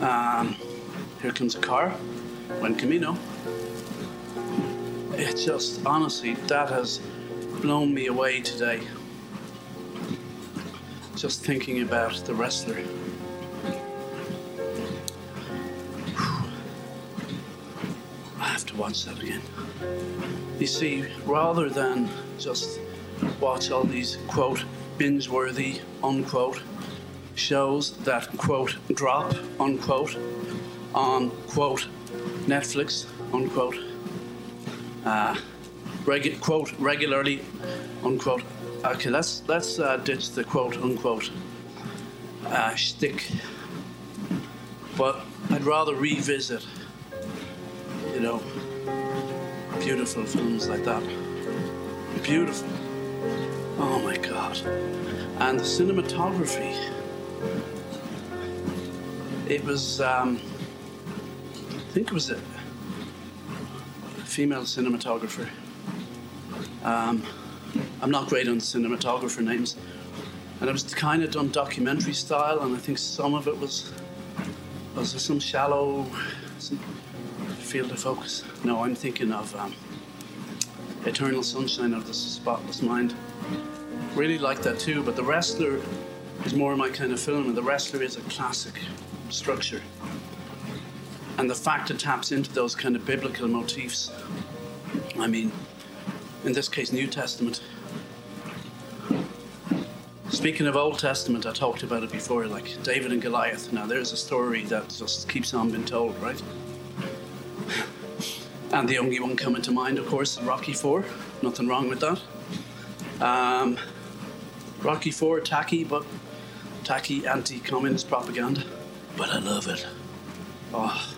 Speaker 1: Um, here comes a car, Buen Camino. It just honestly that has blown me away today just thinking about the wrestler. I have to watch that again. You see, rather than just watch all these quote binge worthy unquote shows that quote drop unquote on quote Netflix unquote uh, regu- quote regularly unquote Okay, let's let's uh, ditch the quote unquote uh, shtick. But I'd rather revisit, you know, beautiful films like that. Beautiful. Oh my God. And the cinematography. It was, um, I think it was a female cinematographer. Um, I'm not great on cinematographer names. And it was kind of done documentary style, and I think some of it was was there some shallow some field of focus. No, I'm thinking of um, Eternal Sunshine of the Spotless Mind. Really like that too, but The Wrestler is more my kind of film, and The Wrestler is a classic structure. And the fact it taps into those kind of biblical motifs. I mean, in this case, New Testament. Speaking of Old Testament, I talked about it before, like David and Goliath. Now, there's a story that just keeps on being told, right? And the only one coming to mind, of course, Rocky Four. Nothing wrong with that. Um, Rocky Four, tacky, but tacky anti-communist propaganda. But I love it. Oh,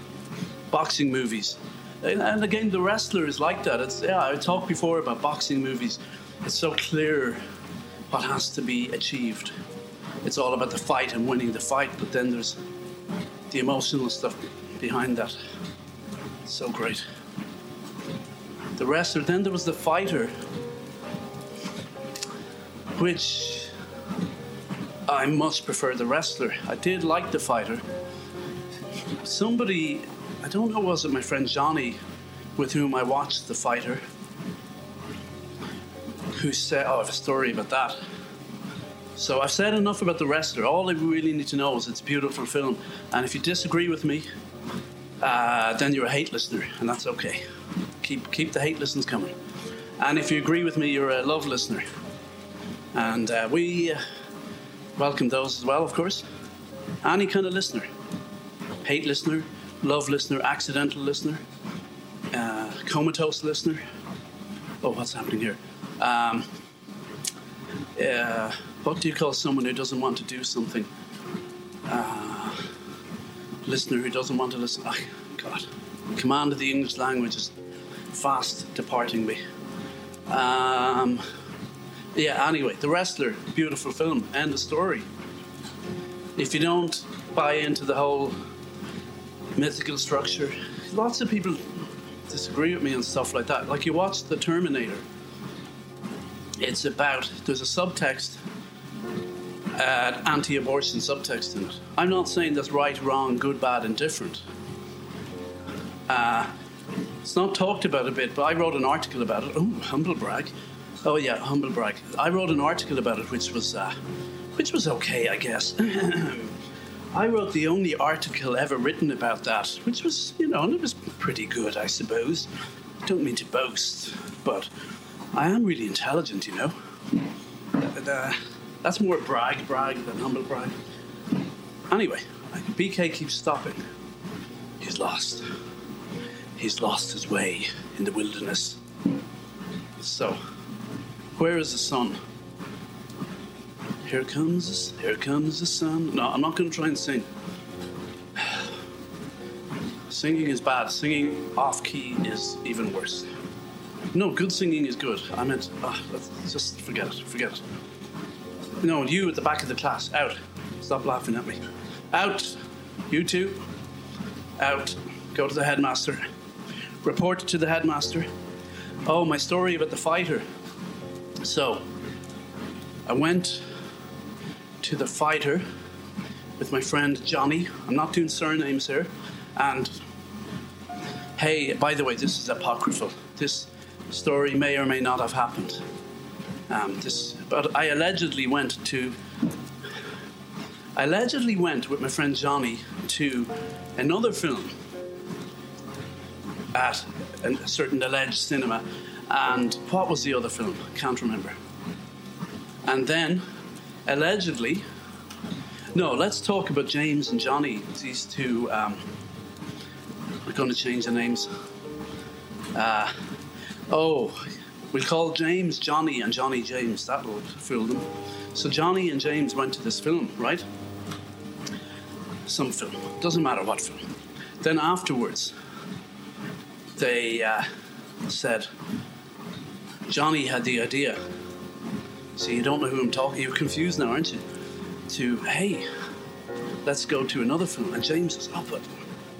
Speaker 1: boxing movies. And, and again, the wrestler is like that. It's yeah. I talked before about boxing movies. It's so clear what has to be achieved. it's all about the fight and winning the fight, but then there's the emotional stuff behind that. It's So great. The wrestler, then there was the fighter, which I much prefer the wrestler. I did like the fighter. Somebody, don't know, was it my friend Johnny, with whom I watched the fighter, who said, "Oh, I have a story about that." So I've said enough about the wrestler. All I really need to know is it's a beautiful film, and if you disagree with me, uh, then you're a hate listener, and that's okay. Keep keep the hate listens coming. And if you agree with me, you're a love listener, and uh, we uh, welcome those as well, of course. Any kind of listener, hate listener, love listener, accidental listener, uh, comatose listener. Oh, what's happening here? Um, uh, what do you call someone who doesn't want to do something? Uh, listener who doesn't want to listen. Oh, God, command of the English language is fast departing me. Um, yeah. Anyway, The Wrestler, beautiful film, end of story. If you don't buy into the whole mythical structure, lots of people disagree with me and stuff like that. Like you watch The Terminator. It's about there's a subtext, uh, anti-abortion subtext in it. I'm not saying that's right, wrong, good, bad, indifferent. Uh, it's not talked about a bit, but I wrote an article about it. Oh, humble brag. Oh yeah, humble brag. I wrote an article about it, which was, uh, which was okay, I guess. I wrote the only article ever written about that, which was, you know, and it was pretty good, I suppose. Don't mean to boast, but I am really intelligent, you know. And, uh, that's more brag, brag than humble brag. Anyway, BK keeps stopping. He's lost. He's lost his way in the wilderness. So, where is the sun? Here comes, here comes the sun. No, I'm not going to try and sing. Singing is bad. Singing off key is even worse. No, good singing is good. I meant, ah, let's just forget it. Forget it. No, you at the back of the class, out. Stop laughing at me. Out. You two, out. Go to the headmaster. Report to the headmaster. Oh, my story about the fighter. So, I went to the fighter with my friend Johnny. I'm not doing surnames here. And hey, by the way, this is apocryphal. This story may or may not have happened. Um, this, but I allegedly went to. I allegedly went with my friend Johnny to another film at a certain alleged cinema. And what was the other film? I can't remember. And then allegedly, no, let's talk about James and Johnny. These two, um, we're going to change the names. Uh, oh, we'll call James Johnny and Johnny James. That'll fool them. So Johnny and James went to this film, right? Some film. Doesn't matter what film. Then afterwards, they uh, said, Johnny had the idea so you don't know who I'm talking. You're confused now, aren't you? To hey, let's go to another film. And James says, oh, but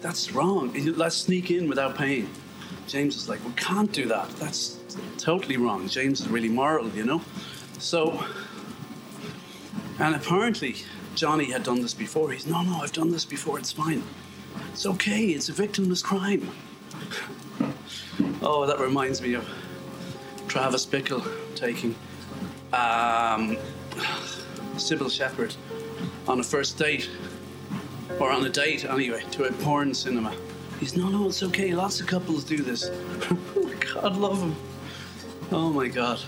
Speaker 1: that's wrong. Let's sneak in without paying. James is like, we can't do that. That's totally wrong. James is really moral, you know. So, and apparently Johnny had done this before. He's no, no, I've done this before. It's fine. It's okay. It's a victimless crime. oh, that reminds me of Travis Bickle taking um, Cybill Shepherd on a first date, or on a date anyway, to a porn cinema. He's no, no, it's okay. Lots of couples do this. God love him. Oh my God.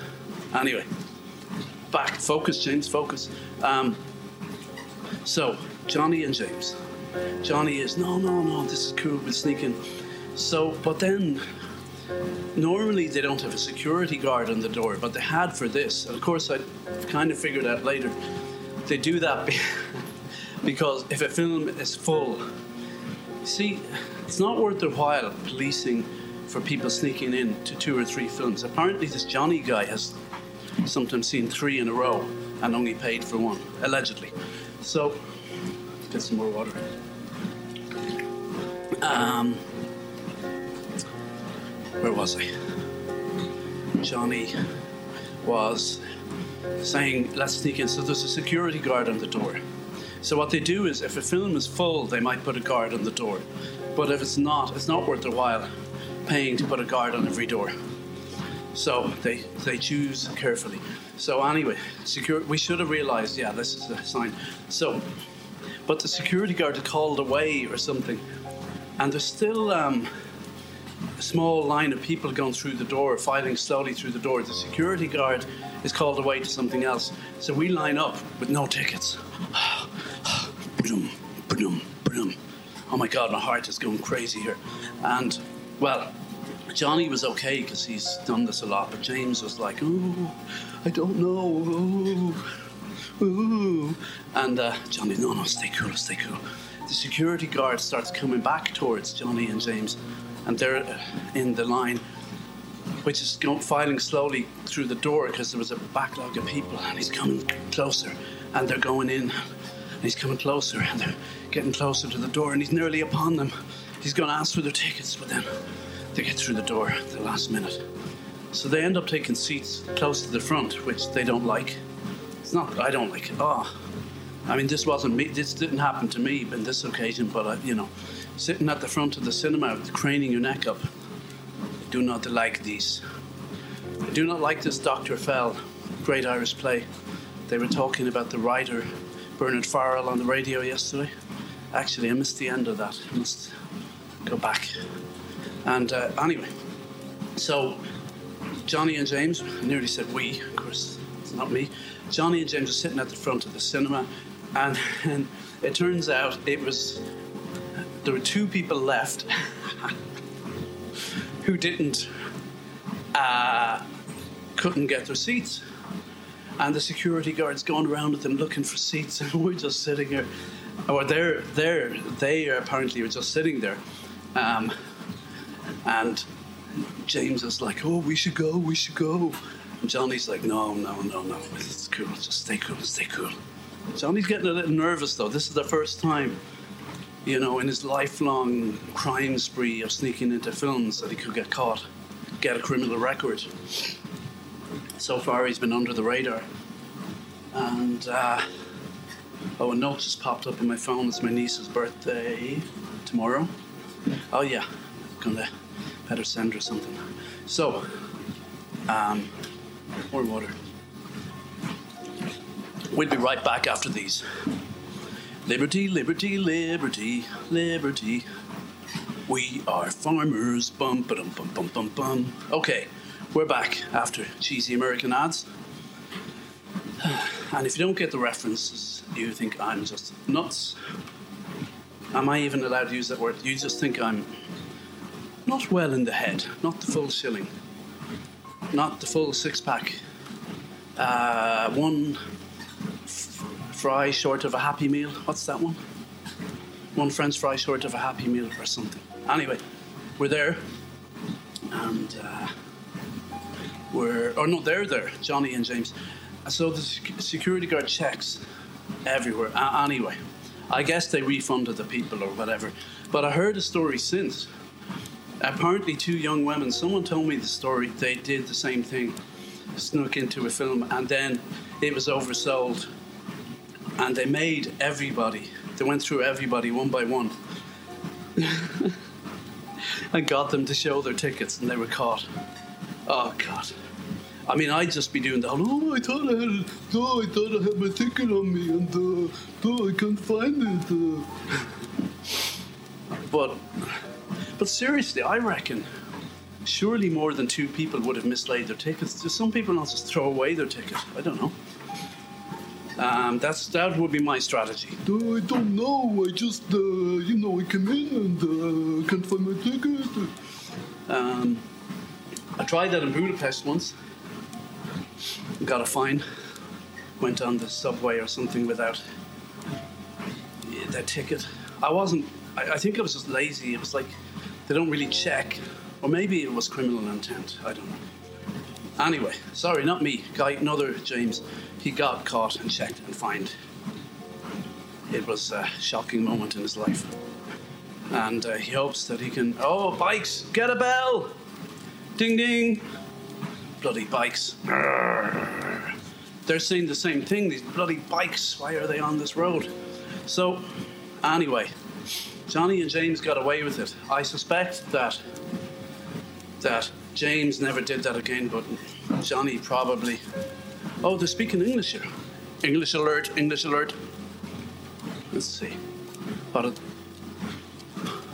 Speaker 1: Anyway, back. Focus, James. Focus. Um, so Johnny and James. Johnny is no, no, no. This is cool. We'll sneak in. So, but then Normally, they don't have a security guard on the door, but they had for this. And of course, I kind of figured out later they do that because if a film is full, see, it's not worth their while policing for people sneaking in to two or three films. Apparently, this Johnny guy has sometimes seen three in a row. and only paid for one, allegedly. So, get some more water. Um, where was I? Johnny was saying, let's sneak in. So there's a security guard on the door. So what they do is, if a film is full, they might put a guard on the door. But if it's not, it's not worth their while paying to put a guard on every door. So they they choose carefully. So anyway, secure. We should have realised. Yeah, this is a sign. So, but the security guard had called away or something, and there's still um, small line of people going through the door, filing slowly through the door. The security guard is called away to something else. So we line up with no tickets. Oh my God, my heart is going crazy here. And, well, Johnny was okay because he's done this a lot, but James was like, oh, I don't know. Oh, ooh. And uh, Johnny, no, no, stay cool, stay cool. The security guard starts coming back towards Johnny and James, and they're uh, in the line, which is going, filing slowly through the door because there was a backlog of people, and he's coming closer, and they're going in, and he's coming closer, and they're getting closer to the door, and he's nearly upon them. He's going to ask for their tickets, but then they get through the door at the last minute. So they end up taking seats close to the front, which they don't like. It's not, that I don't like it. Oh, I mean, this wasn't me, this didn't happen to me in this occasion, but, I, you know, sitting at the front of the cinema, craning your neck up, I do not like these. I do not like this Dr. Fell, great Irish play. They were talking about the writer Bernard Farrell on the radio yesterday. Actually, I missed the end of that. I must go back. And uh, anyway, so Johnny and James, I nearly said we, of course, it's not me. Johnny and James are sitting at the front of the cinema, and, and it turns out it was there were two people left who didn't uh, couldn't get their seats and the security guards going around with them looking for seats, and we're just sitting here. Or they're they're they apparently are just sitting there, um, and James is like, "Oh, we should go, we should go," and Johnny's like, "No, no, no, no, it's cool, just stay cool, stay cool." Johnny's getting a little nervous though. This is the first time, you know, in his lifelong crime spree of sneaking into films that he could get caught, get a criminal record so far he's been under the radar. And uh, oh, a note just popped up on my phone. It's my niece's birthday tomorrow. Oh yeah, gonna better send her something. So, um, more water. We'll be right back after these. Liberty, liberty, liberty, liberty. We are farmers. Bum, ba-dum, bum, bum, bum, bum. Okay. We're back after cheesy American ads. And if you don't get the references, you think I'm just nuts. Am I even allowed to use that word? You just think I'm not well in the head, not the full shilling, not the full six pack. Uh, one fry short of a happy meal. What's that one? One French fry short of a happy meal or something. Anyway, we're there. And. Uh, were, or no, they're there, Johnny and James. So the security guard checks everywhere. Uh, anyway, I guess they refunded the people or whatever. But I heard a story since. Apparently, two young women, someone told me the story, they did the same thing, snuck into a film, and then it was oversold. And they made everybody, they went through everybody one by one. and got them to show their tickets, and they were caught. Oh God. I mean, I'd just be doing the whole, oh, I thought I had, oh, I thought I had my ticket on me, and uh, oh, I can't find it. Uh. But, but seriously, I reckon surely more than two people would have mislaid their tickets. Do some people not just throw away their ticket? I don't know. Um, that's that would be my strategy.
Speaker 2: Uh, I don't know. I just, uh, you know, I came in and uh, can't find my ticket.
Speaker 1: Um, I tried that in Budapest once. Got a fine. Went on the subway or something without their ticket. I wasn't. I, I think I was just lazy. It was like they don't really check, or maybe it was criminal intent. I don't know. Anyway, sorry, not me. Guy, another James. He got caught and checked and fined. It was a shocking moment in his life. And uh, he hopes that he can. Oh, bikes, get a bell! Ding ding! Bloody bikes. They're saying the same thing, these bloody bikes. Why are they on this road? So, anyway, Johnny and James got away with it. I suspect that that James never did that again, but Johnny probably. Oh, they're speaking English here. English alert, English alert. Let's see. What.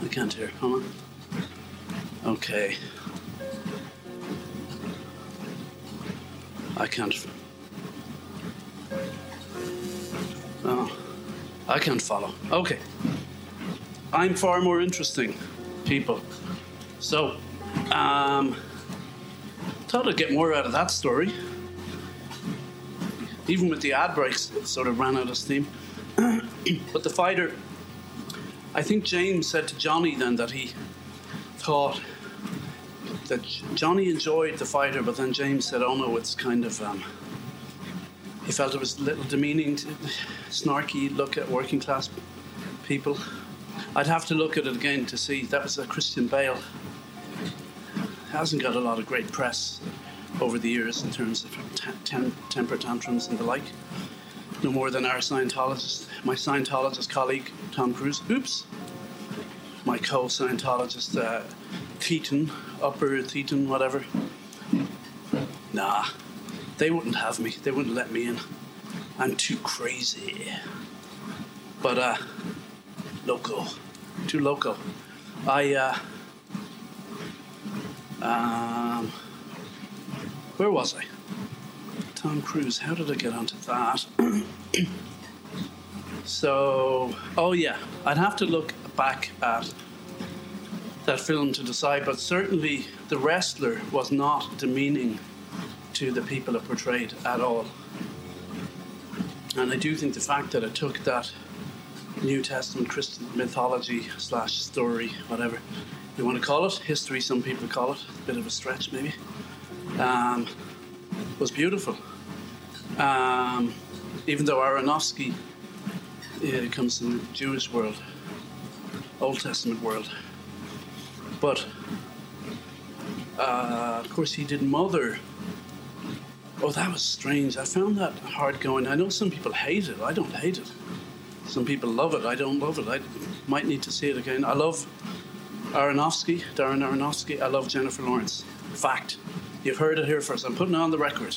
Speaker 1: I can't hear. Hold on. Okay. I can't. Oh, I can't follow. Okay. I'm far more interesting, people. So, um, thought I'd get more out of that story. Even with the ad breaks, it sort of ran out of steam. but the fighter, I think James said to Johnny then that he thought that Johnny enjoyed the fighter, but then James said, "Oh no, it's kind of." Um, he felt it was a little demeaning, to, snarky look at working class people. I'd have to look at it again to see. That was a Christian Bale. Hasn't got a lot of great press over the years in terms of t- tem- temper tantrums and the like. No more than our Scientologist, my Scientologist colleague Tom Cruise. Oops. My co-Scientologist uh, Thetan, Upper Thetan, whatever. Nah, they wouldn't have me. They wouldn't let me in. I'm too crazy. But uh, local, too local. I uh, um, where was I? Tom Cruise. How did I get onto that? so, oh yeah, I'd have to look back at that film to decide, but certainly the wrestler was not demeaning to the people it portrayed at all. And I do think the fact that it took that New Testament Christian mythology slash story, whatever you want to call it, history, some people call it, a bit of a stretch maybe, um, was beautiful. Um, even though Aronofsky uh, comes from the Jewish world, Old Testament world. But, uh, of course, he did Mother. Oh, that was strange. I found that hard going. I know some people hate it. I don't hate it. Some people love it. I don't love it. I might need to see it again. I love Aronofsky, Darren Aronofsky. I love Jennifer Lawrence. Fact. You've heard it here first. I'm putting on the record.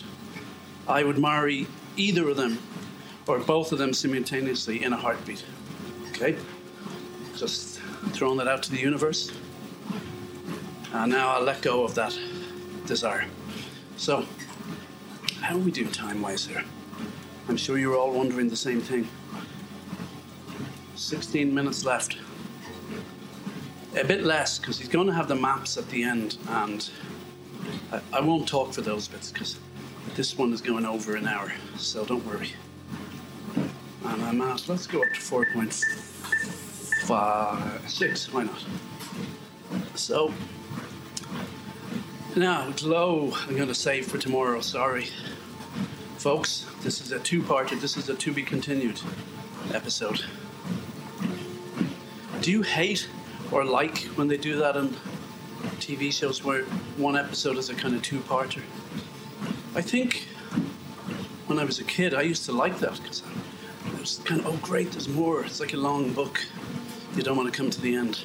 Speaker 1: I would marry either of them or both of them simultaneously in a heartbeat. Okay? Just throwing that out to the universe. And now I'll let go of that desire. So, how we doing time wise here? I'm sure you're all wondering the same thing. 16 minutes left. A bit less because he's going to have the maps at the end, and I, I won't talk for those bits because this one is going over an hour, so don't worry. And I'm at, let's go up to 4.56, why not? So, now, it's low, I'm going to save for tomorrow, sorry. Folks, this is a two parter, this is a to be continued episode. Do you hate or like when they do that in TV shows where one episode is a kind of two parter? I think when I was a kid, I used to like that because it was kind of, oh, great, there's more. It's like a long book. You don't want to come to the end.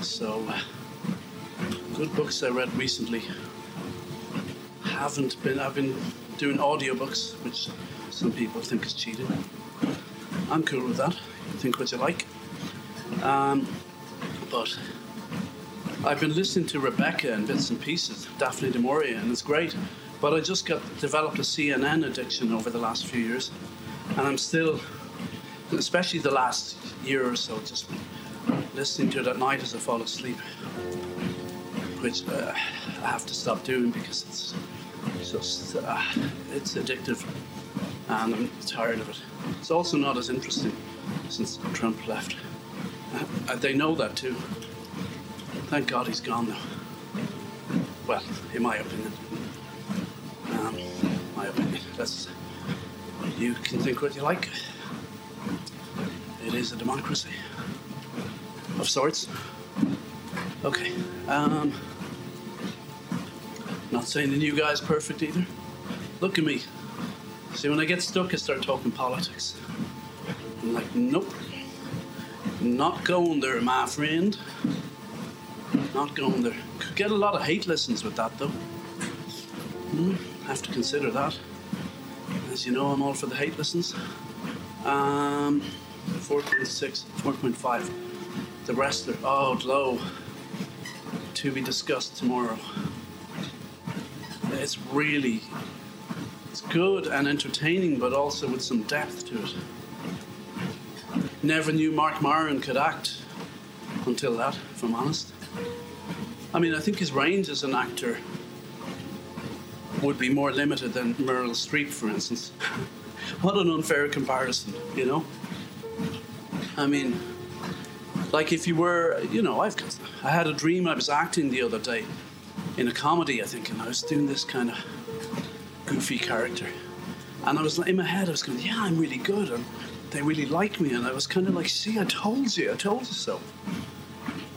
Speaker 1: So, uh, good books I read recently haven't been, I've been doing audiobooks, which some people think is cheating. I'm cool with that. Think what you like. Um, but I've been listening to Rebecca and bits and pieces, Daphne du Maurier, and it's great. But I just got developed a CNN addiction over the last few years, and I'm still, especially the last year or so, just listening to it at night as I fall asleep, which uh, I have to stop doing because it's just uh, it's addictive, and I'm tired of it. It's also not as interesting since Trump left. Uh, they know that too. Thank God he's gone now. Well, in my opinion. Um, my opinion. That's you can think what you like. It is a democracy of sorts. Okay. Um, not saying the new guy's perfect either. Look at me. See, when I get stuck, I start talking politics. I'm like, nope. Not going there, my friend. Not going there. Could get a lot of hate listens with that, though. Hmm, have to consider that. As you know, I'm all for the hate listens. Um, 4.6, 4.5. The wrestler. Oh, low. To be discussed tomorrow. It's really, it's good and entertaining, but also with some depth to it. Never knew Marc Maron could act until that, if I'm honest. I mean, I think his range as an actor would be more limited than Meryl Streep, for instance. what an unfair comparison, you know? I mean, like if you were, you know, I've I had a dream I was acting the other day in a comedy, I think, and I was doing this kind of goofy character. And I was in my head, I was going, yeah, I'm really good, and they really like me. And I was kind of like, see, I told you, I told you so.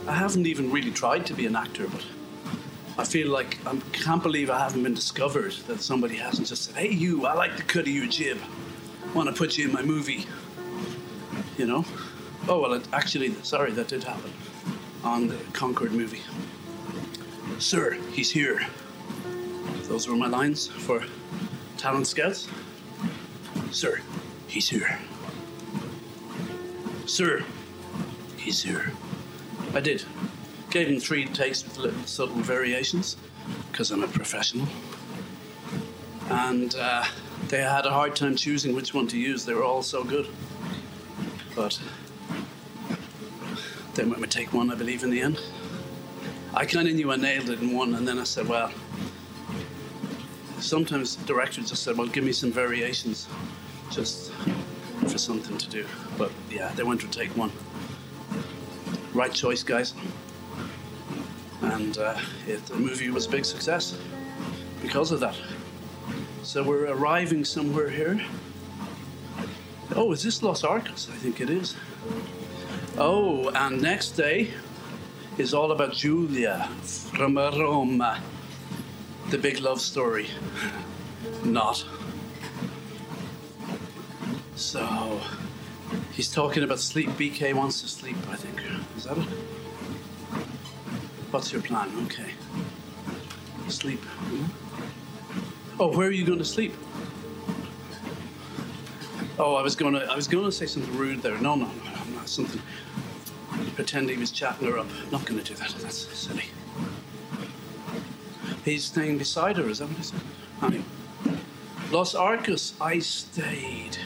Speaker 1: I haven't even really tried to be an actor, but I feel like I can't believe I haven't been discovered. That somebody hasn't just said, "Hey, you, I like the cut of your jib. Want to put you in my movie?" You know? Oh well, it, actually, sorry, that did happen on the Concord movie. Sir, he's here. Those were my lines for talent scouts. Sir, he's here. Sir, he's here. I did. Gave him three takes with little subtle variations, because I'm a professional. And uh, they had a hard time choosing which one to use. They were all so good. But they went with take one, I believe, in the end. I kind of knew I nailed it in one, and then I said, well, sometimes directors just said, well, give me some variations just for something to do. But yeah, they went with take one. Right choice, guys. And uh, it, the movie was a big success because of that. So we're arriving somewhere here. Oh, is this Los Arcos? I think it is. Oh, and next day is all about Julia from Roma. The big love story. Not. So, he's talking about sleep. BK wants to sleep, I think. Is that it? What's your plan? Okay. Sleep. Oh, where are you going to sleep? Oh, I was going to. I was going to say something rude there. No, no, no, not something. Pretend he was chatting her up. Not going to do that. That's silly. He's staying beside her. Is that what he said? Anyway. Los Arcos, I stayed.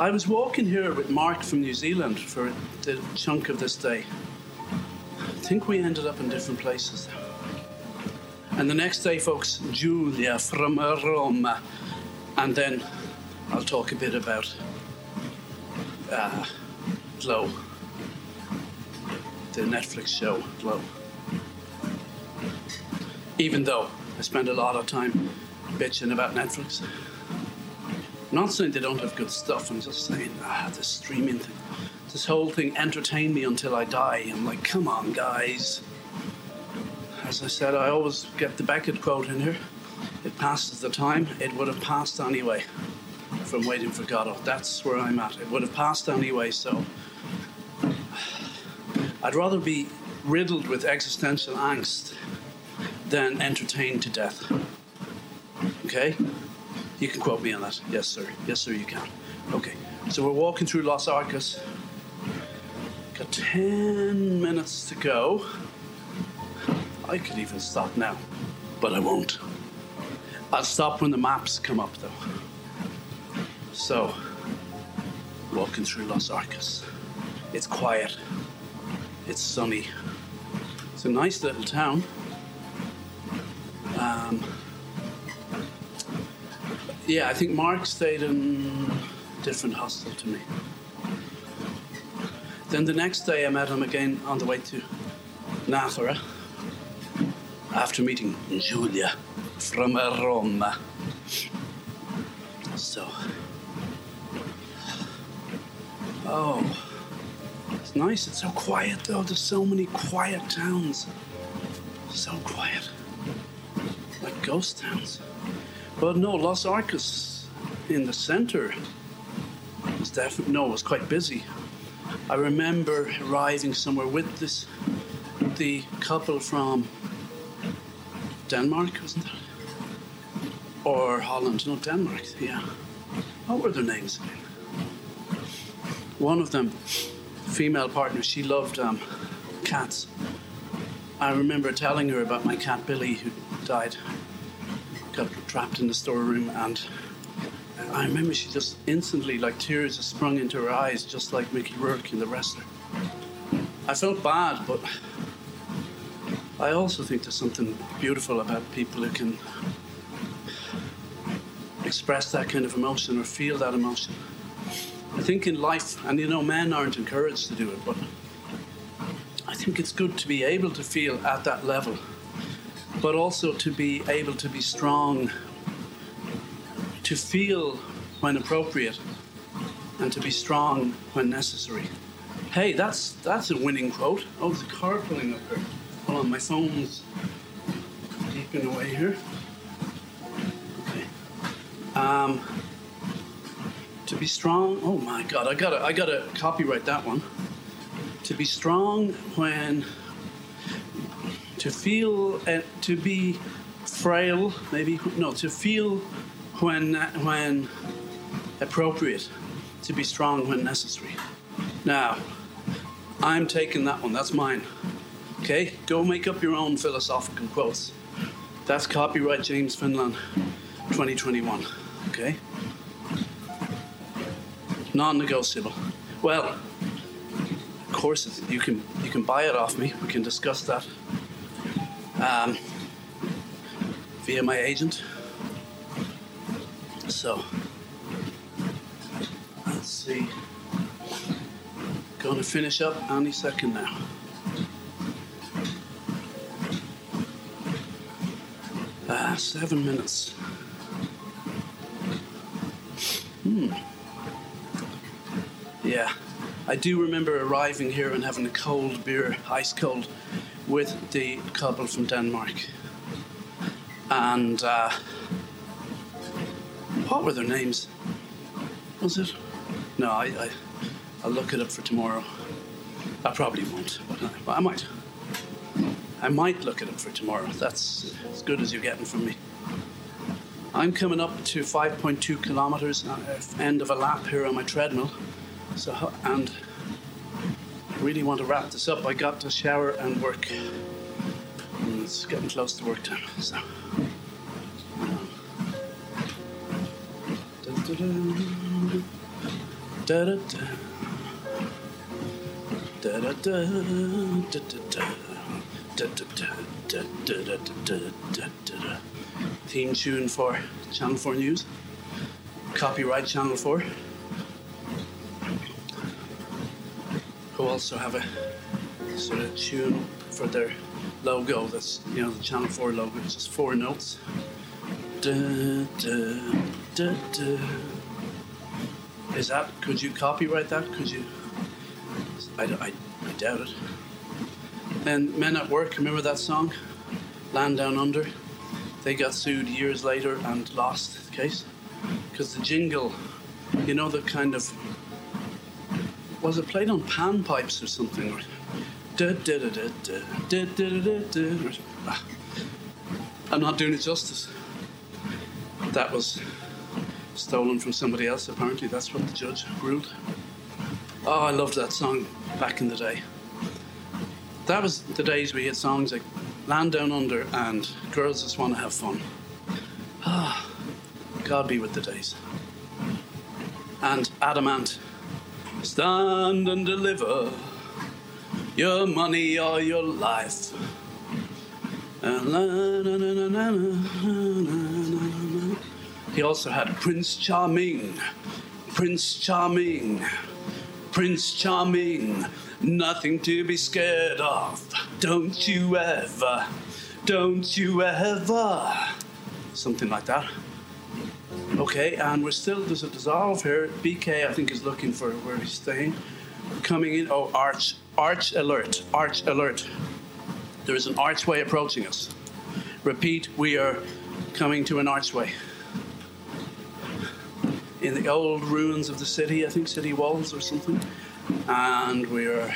Speaker 1: I was walking here with Mark from New Zealand for the chunk of this day. I think we ended up in different places. And the next day, folks, Julia from Roma. And then I'll talk a bit about uh, Glow, the Netflix show Glow. Even though I spend a lot of time bitching about Netflix. Not saying they don't have good stuff, I'm just saying, ah, this streaming thing, this whole thing entertained me until I die. I'm like, come on, guys. As I said, I always get the Beckett quote in here. It passes the time, it would have passed anyway from Waiting for Godot. That's where I'm at. It would have passed anyway, so I'd rather be riddled with existential angst than entertained to death. Okay? You can quote me on that. Yes, sir. Yes, sir, you can. Okay. So we're walking through Los Arcos. Got 10 minutes to go. I could even stop now, but I won't. I'll stop when the maps come up, though. So, walking through Los Arcos. It's quiet. It's sunny. It's a nice little town. Um, yeah, I think Mark stayed in a different hostel to me. Then the next day I met him again on the way to Nájera after meeting Julia from Roma. So, oh, it's nice. It's so quiet though. There's so many quiet towns. So quiet, like ghost towns. But no, Los Arcos in the center was definitely no, it was quite busy. I remember arriving somewhere with this the couple from Denmark, wasn't? Or Holland? No, Denmark. Yeah. What were their names? One of them, female partner, she loved um, cats. I remember telling her about my cat Billy, who died, trapped in the storeroom, and uh, I remember she just instantly, like tears, just sprung into her eyes, just like Mickey Rourke in The Wrestler. I felt bad, but I also think there's something beautiful about people who can express that kind of emotion or feel that emotion. I think in life, and you know, men aren't encouraged to do it, but I think it's good to be able to feel at that level, but also to be able to be strong, to feel when appropriate, and to be strong when necessary. Hey, that's that's a winning quote. Oh, a car pulling up here. Hold on, my phone's beeping away here. Okay. Um, to be strong. Oh my God, I gotta I gotta copyright that one. To be strong when. To feel uh, to be frail, maybe no. To feel when when appropriate. To be strong when necessary. Now, I'm taking that one. That's mine. Okay? Go make up your own philosophical quotes. That's copyright James Finland, 2021. Okay? Non-negotiable. Well, of course you can you can buy it off me. We can discuss that um, via my agent. So let's see. Going to finish up any second now. Ah, seven minutes. Hmm. Yeah, I do remember arriving here and having a cold beer, ice cold, with the couple from Denmark. And uh, what were their names? Was it? No, I, I, I'll look it up for tomorrow. I probably won't, but I, might. I might look at it up for tomorrow. That's as good as you're getting from me. I'm coming up to 5.2 kilometers, uh, end of a lap here on my treadmill. So, and really want to wrap this up. I got to shower and work. And it's getting close to work time. So. Theme tune for Channel 4 News. Copyright Channel 4. Who also have a sort of tune for their logo that's, you know, the Channel 4 logo, it's just four notes. Da, da, da, da. Is that, could you copyright that? Could you? I, I, I doubt it. Then Men at Work, remember that song? Land Down Under. They got sued years later and lost the case. Because the jingle, you know, the kind of was it played on panpipes or something? I'm not doing it justice. That was stolen from somebody else, apparently. That's what the judge ruled. Oh, I loved that song back in the day. That was the days we had songs like Land Down Under and Girls Just Want to Have Fun. Ah, oh, God be with the days. And Adam Ant Stand and deliver your money or your life. He also had Prince Charming, Prince Charming, Prince Charming, nothing to be scared of. Don't you ever, don't you ever. Something like that. Okay, and we're still there's a dissolve here. BK, I think, is looking for where he's staying. Coming in. Oh, arch, arch alert, arch alert. There is an archway approaching us. Repeat, we are coming to an archway. In the old ruins of the city, I think city walls or something, and we're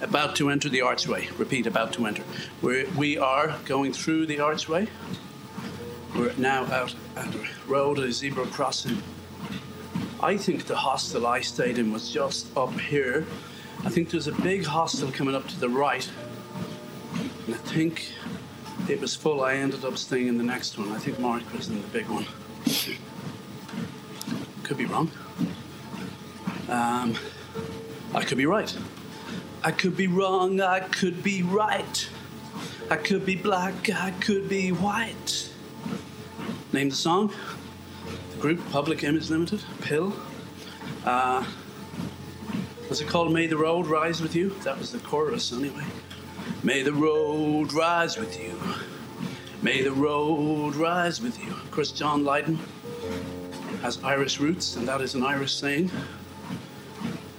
Speaker 1: about to enter the archway. Repeat, about to enter. We're, we are going through the archway. We're now out at road, a zebra crossing. I think the hostel I stayed in was just up here. I think there's a big hostel coming up to the right. And I think it was full. I ended up staying in the next one. I think Mark was in the big one. Could be wrong. Um, I could be right. I could be wrong. I could be right. I could be black. I could be white. Name the song. Group Public Image Limited. PiL. Uh, was it called May the Road Rise with You? That was the chorus, anyway. May the road rise with you. May the road rise with you. Of course, John Lydon has Irish roots, and that is an Irish saying.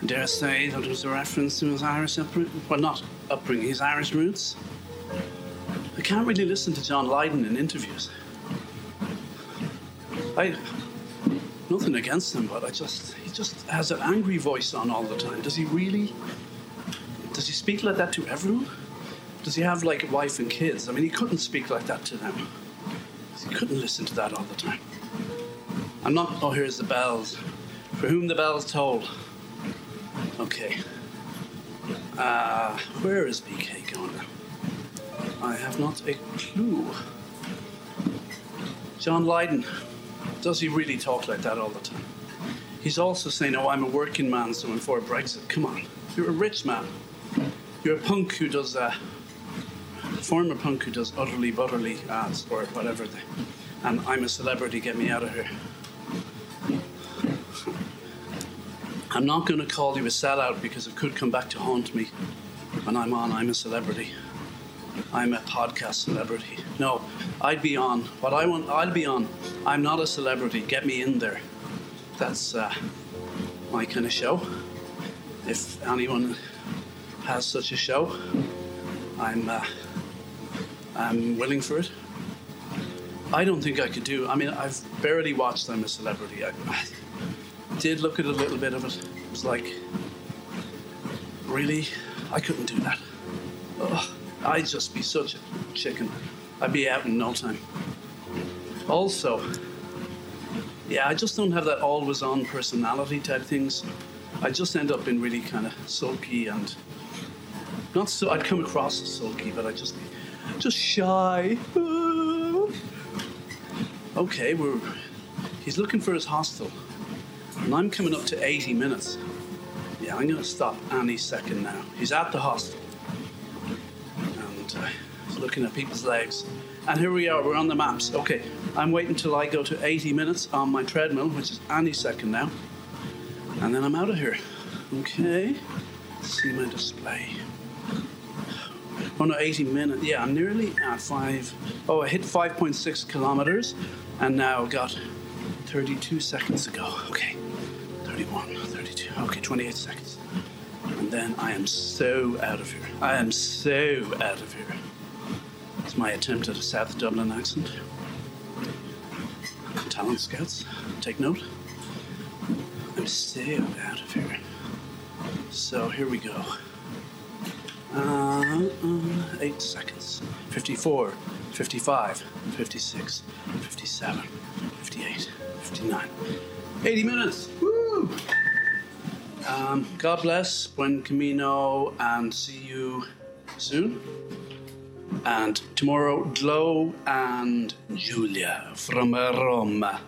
Speaker 1: I dare say that was a reference to his Irish upbringing. Well, not upbringing, his Irish roots. I can't really listen to John Lydon in interviews. I nothing against him, but I just he just has an angry voice on all the time. Does he really? Does he speak like that to everyone? Does he have like a wife and kids? I mean, he couldn't speak like that to them. He couldn't listen to that all the time. I'm not. Oh, here's the bells. For whom the bells toll. Okay. Uh, where is BK going? I have not a clue. John Lydon. Does he really talk like that all the time? He's also saying, Oh, I'm a working man, so I'm for Brexit. Come on. You're a rich man. You're a punk who does, uh, former punk who does utterly butterly ads or whatever. They, and I'm a celebrity, get me out of here. I'm not going to call you a sellout because it could come back to haunt me when I'm on I'm a celebrity. I'm a podcast celebrity. I'd be on. What I want, I'll be on. I'm not a celebrity. Get me in there. That's uh, my kind of show. If anyone has such a show, I'm uh, I'm willing for it. I don't think I could do. I mean, I've barely watched I'm a Celebrity. I, I did look at a little bit of it. It was like, really, I couldn't do that. Ugh. I'd just be such a chicken. I'd be out in no time. Also, yeah, I just don't have that always on personality type things. I just end up being really kind of sulky and not so. I'd come across as sulky, but I just just shy. okay, we're he's looking for his hostel, and I'm coming up to 80 minutes. Yeah, I'm to stop any second now. He's at the hostel looking at people's legs. And here we are, we're on the maps. Okay, I'm waiting till I go to 80 minutes on my treadmill, which is any second now. And then I'm out of here. Okay, see my display. Oh no, 80 minutes. Yeah, I'm nearly at five. Oh, I hit 5.6 kilometers and now got 32 seconds ago. Okay, 31, 32. Okay, 28 seconds. And then I am so out of here. I am so out of here. It's my attempt at a South Dublin accent. Talent scouts, take note. I'm so out of here. So here we go. Uh, uh, eight seconds. 54, 55, 56, 57, 58, 59. 80 minutes. Woo! Um, God bless, buen camino, and see you soon. And tomorrow, Glow and Julia from Roma.